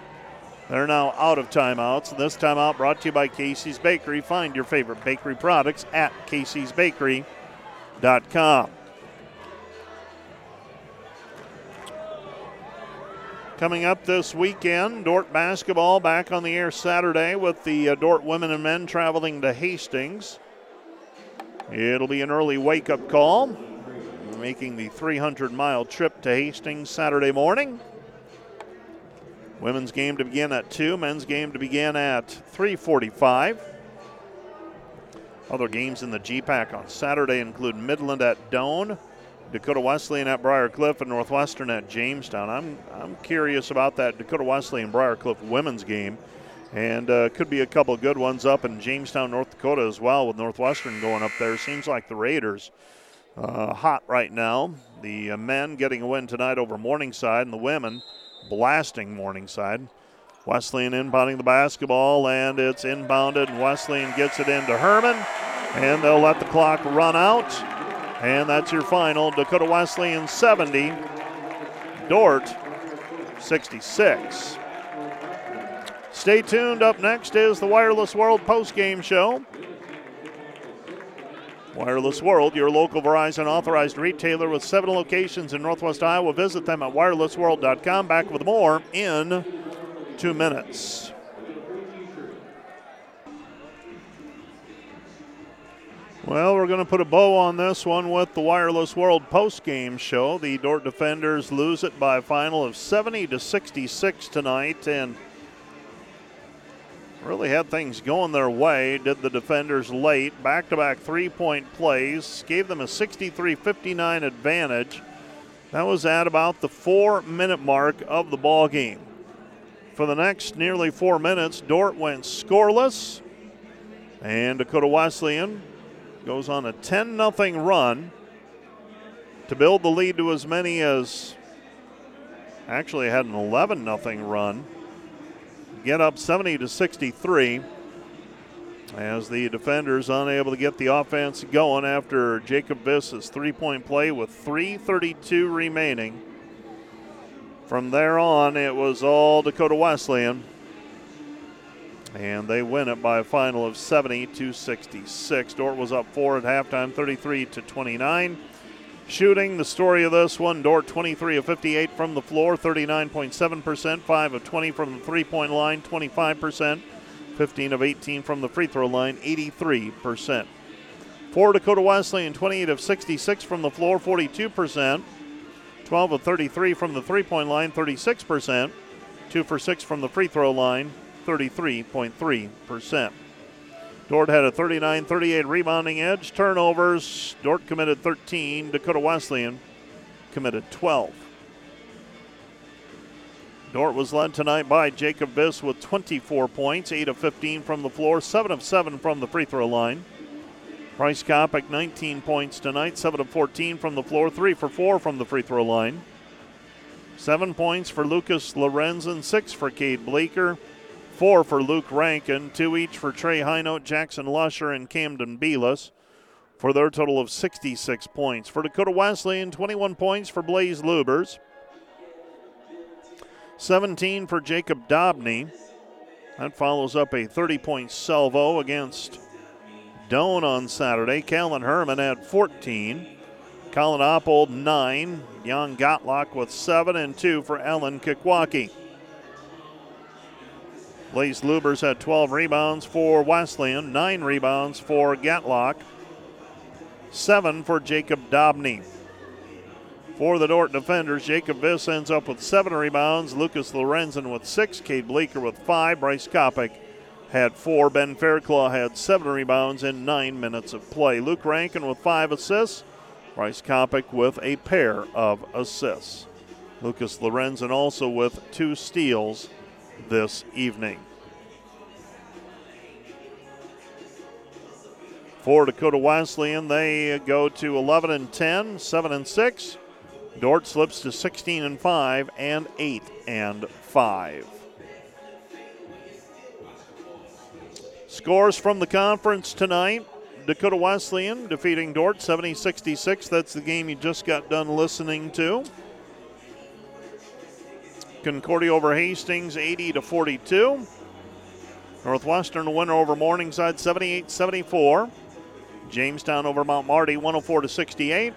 Speaker 1: They're now out of timeouts. This timeout brought to you by Casey's Bakery. Find your favorite bakery products at caseysbakery.com. Coming up this weekend, Dordt basketball back on the air Saturday with the uh, Dordt women and men traveling to Hastings. It'll be an early wake up call, making the 300 mile trip to Hastings Saturday morning. Women's game to begin at 2, men's game to begin at 3:45. Other games in the GPAC on Saturday include Midland at Doane, Dakota Wesleyan at Briar Cliff and Northwestern at Jamestown. I'm I'm curious about that Dakota Wesleyan Briar Cliff women's game, and uh, could be a couple good ones up in Jamestown, North Dakota as well, with Northwestern going up there. Seems like the Raiders uh, hot right now. The uh, men getting a win tonight over Morningside, and the women blasting Morningside. Wesleyan inbounding the basketball, and it's inbounded, and Wesleyan gets it into Herman, and they'll let the clock run out. And that's your final. Dakota Wesleyan 70, Dordt 66. Stay tuned. Up next is the Wireless World post-game show. Wireless World, your local Verizon authorized retailer with seven locations in Northwest Iowa. Visit them at wirelessworld.com. Back with more in two minutes. Well, we're going to put a bow on this one with the Wireless World post-game show. The Dordt defenders lose it by a final of 70 to 66 tonight, and really had things going their way. Did the defenders late, back-to-back three-point plays, gave them a 63-59 advantage. That was at about the four-minute mark of the ball game. For the next nearly four minutes, Dordt went scoreless, and Dakota Wesleyan goes on a 10 0 run to build the lead to as many as actually had an 11 0 run. Get up 70 to 63 as the defenders unable to get the offense going after Jacob Viss's three point play with 3.32 remaining. From there on, it was all Dakota Wesleyan and they win it by a final of 70 to 66. Dordt was up four at halftime, 33 to 29. Shooting, the story of this one Dordt 23 of 58 from the floor, 39.7%, 5 of 20 from the three point line, 25%, 15 of 18 from the free throw line, 83%. For Dakota Wesleyan, 28 of 66 from the floor, 42%, 12 of 33 from the three point line, 36%, 2 for 6 from the free throw line, 33.3%. Dordt had a 39 38 rebounding edge. Turnovers, Dordt committed 13, Dakota Wesleyan committed 12. Dordt was led tonight by Jacob Viss with 24 points, 8 of 15 from the floor, 7 of 7 from the free throw line. Bryce Kopic, 19 points tonight, 7 of 14 from the floor, 3 for 4 from the free throw line. 7 points for Lucas Lorenzen, 6 for Cade Bleeker, four for Luke Rankin, two each for Trey Highnote, Jackson Lusher, and Camden Beelis for their total of 66 points. For Dakota Wesleyan, 21 points for Blaze Lubers, 17 for Jacob Dobney. That follows up a 30 point salvo against Doane on Saturday. Callan Herman had 14. Colin Oppold, 9. Jan Gatlock with 7 and 2 for Ellen Kikwaki. Blaze Lubers had 12 rebounds for Wesleyan, 9 rebounds for Gatlock, 7 for Jacob Dobney. For the Dordt defenders, Jacob Viss ends up with 7 rebounds, Lucas Lorenzen with 6, Cade Bleeker with 5, Bryce Kopic had 4, Ben Fairclough had 7 rebounds in 9 minutes of play. Luke Rankin with 5 assists, Bryce Kopic with a pair of assists. Lucas Lorenzen also with 2 steals this evening. For Dakota Wesleyan, they go to 11 and 10, 7 and 6. Dordt slips to 16 and 5 and 8 and 5. Scores from the conference tonight. Dakota Wesleyan defeating Dordt 70 66. That's the game you just got done listening to. Concordia over Hastings 80 to 42. Northwestern winner over Morningside 78 74. Jamestown over Mount Marty 104 to 68.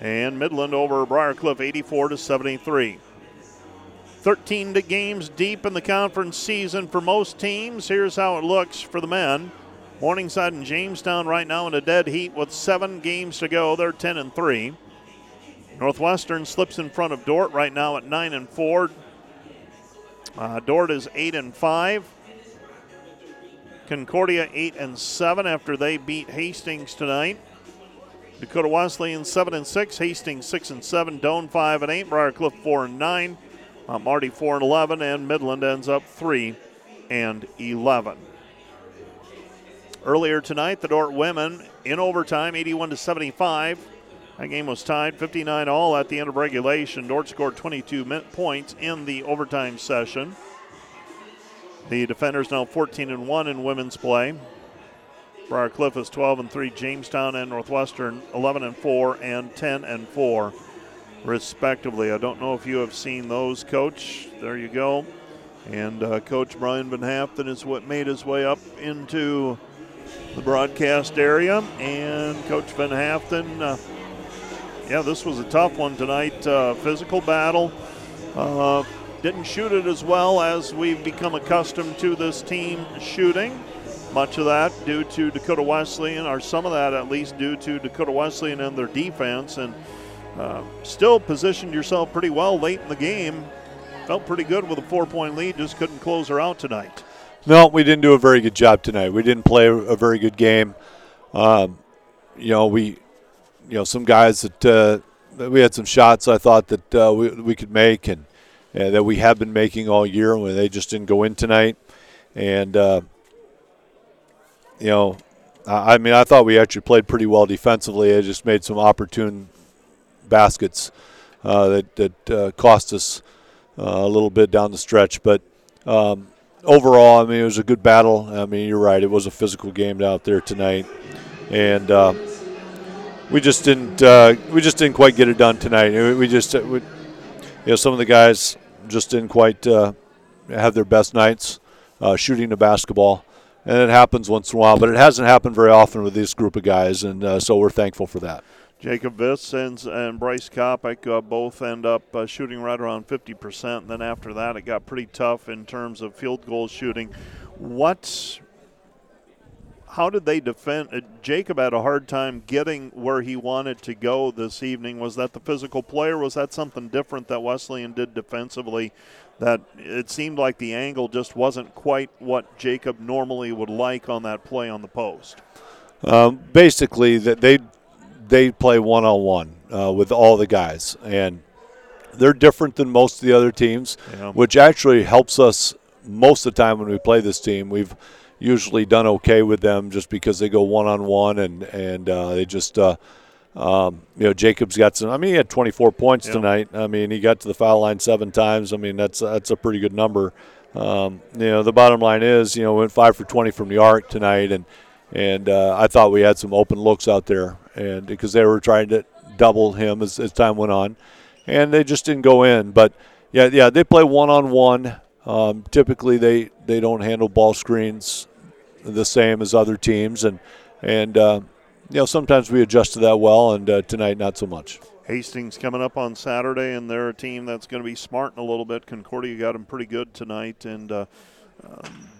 Speaker 1: And Midland over Briarcliff 84 to 73. 13 games deep in the conference season for most teams. Here's how it looks for the men. Morningside and Jamestown right now in a dead heat with seven games to go. They're 10 and 3. Northwestern slips in front of Dordt right now at 9 and 4. Uh, Dordt is 8 and 5. Concordia 8 and 7 after they beat Hastings tonight. Dakota Wesleyan 7 and 6, Hastings 6 and 7, Doane 5 and 8, Briarcliff 4 and 9, uh, Marty 4 and 11, and Midland ends up 3 and 11. Earlier tonight, the Dordt women in overtime, 81 to 75. That game was tied 59 all at the end of regulation. Dordt scored 22 points in the overtime session. The defenders now 14 and 1 in women's play. Briarcliff is 12 and 3. Jamestown and Northwestern 11 and 4 and 10 and 4, respectively. I don't know if you have seen those, Coach. There you go. And uh, Coach Brian Van Haften is what made his way up into the broadcast area. And Coach Van Haften, uh, yeah, this was a tough one tonight. Uh, physical battle. Uh, didn't shoot it as well as we've become accustomed to this team shooting. Much of that due to Dakota Wesleyan, or some of that at least due to Dakota Wesleyan and their defense. And uh, still positioned yourself pretty well late in the game. Felt pretty good with a four point lead, just couldn't close her out tonight.
Speaker 2: No, we didn't do a very good job tonight. We didn't play a very good game. Um, you know, we, you know, some guys that uh, we had some shots I thought that uh, we, we could make and, and, that we have been making all year, and they just didn't go in tonight. And uh, you know, I mean, I thought we actually played pretty well defensively. I just made some opportune baskets uh, that that uh, cost us uh, a little bit down the stretch, but. Um, overall, I mean, it was a good battle. I mean, you're right; it was a physical game out there tonight, and uh, we just didn't uh, we just didn't quite get it done tonight. We just, we, you know, some of the guys just didn't quite uh, have their best nights uh, shooting the basketball, and it happens once in a while. But it hasn't happened very often with this group of guys, and uh, so we're thankful for that.
Speaker 1: Jacob Viss and, and Bryce Kopic uh, both end up uh, shooting right around 50%. And then after that, it got pretty tough in terms of field goal shooting. What, how did they defend? Uh, Jacob had a hard time getting where he wanted to go this evening. Was that the physical player? Was that something different that Wesleyan did defensively? That it seemed like the angle just wasn't quite what Jacob normally would like on that play on the post.
Speaker 2: Um, basically, that they they play one on one with all the guys, and they're different than most of the other teams, yeah. which actually helps us most of the time when we play this team. We've usually done okay with them just because they go one on one and and uh, they just. Uh, um, you know, Jacob's got some. I mean, he had 24 points yeah. tonight. I mean, he got to the foul line seven times. I mean, that's that's a pretty good number. Um, you know, the bottom line is, you know, went five for 20 from the arc tonight, and and uh, I thought we had some open looks out there, and because they were trying to double him as, as time went on, and they just didn't go in. But yeah, yeah, they play one on one. Typically, they they don't handle ball screens the same as other teams, and and uh, you know sometimes we adjust to that well, and uh, tonight not so much.
Speaker 1: Hastings coming up on Saturday, and they're a team that's going to be smarting a little bit. Concordia got them pretty good tonight, and uh,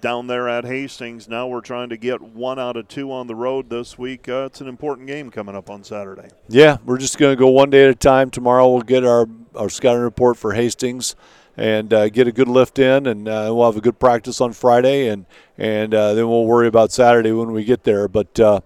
Speaker 1: down there at Hastings. Now we're trying to get one out of two on the road this week. Uh, it's an important game coming up on Saturday.
Speaker 2: Yeah, we're just going to go one day at a time. Tomorrow we'll get our, our scouting report for Hastings and uh, get a good lift in, and uh, we'll have a good practice on Friday, and and uh, then we'll worry about Saturday when we get there. But uh,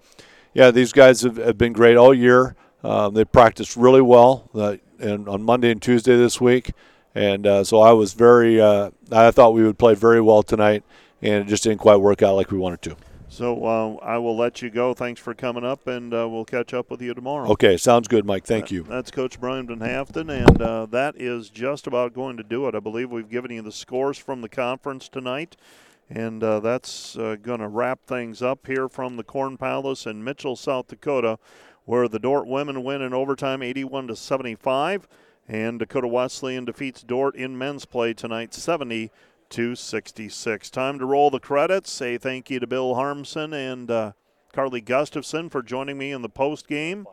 Speaker 2: yeah, these guys have, have, been great all year. Um, they practiced really well uh, and on Monday and Tuesday this week. And so I was very, I thought we would play very well tonight, and it just didn't quite work out like we wanted to.
Speaker 1: So uh, I will let you go. Thanks for coming up, and uh, we'll catch up with you tomorrow.
Speaker 2: Okay, sounds good, Mike. Thank you.
Speaker 1: That's Coach Brian Van Haften, and uh, that is just about going to do it. I believe we've given you the scores from the conference tonight, and uh, that's going to wrap things up here from the Corn Palace in Mitchell, South Dakota, where the Dordt women win in overtime, 81 to 75 And Dakota Wesleyan defeats Dordt in men's play tonight, 70 to 66. Time to roll the credits. Say thank you to Bill Harmson and uh, Carly Gustafson for joining me in the post game.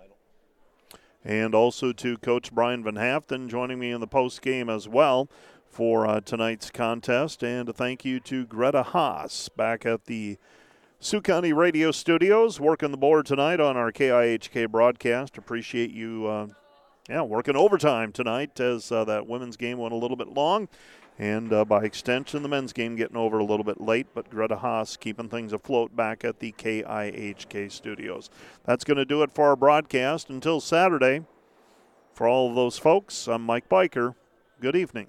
Speaker 1: And also to Coach Brian Van Haften joining me in the post game as well for uh, tonight's contest. And a thank you to Greta Haas back at the Sioux County Radio Studios working the board tonight on our KIHK broadcast. Appreciate you. Uh, yeah, working overtime tonight as uh, that women's game went a little bit long and uh, by extension, the men's game getting over a little bit late, but Greta Haas keeping things afloat back at the KIHK studios. That's going to do it for our broadcast until Saturday. For all of those folks, I'm Mike Biker. Good evening.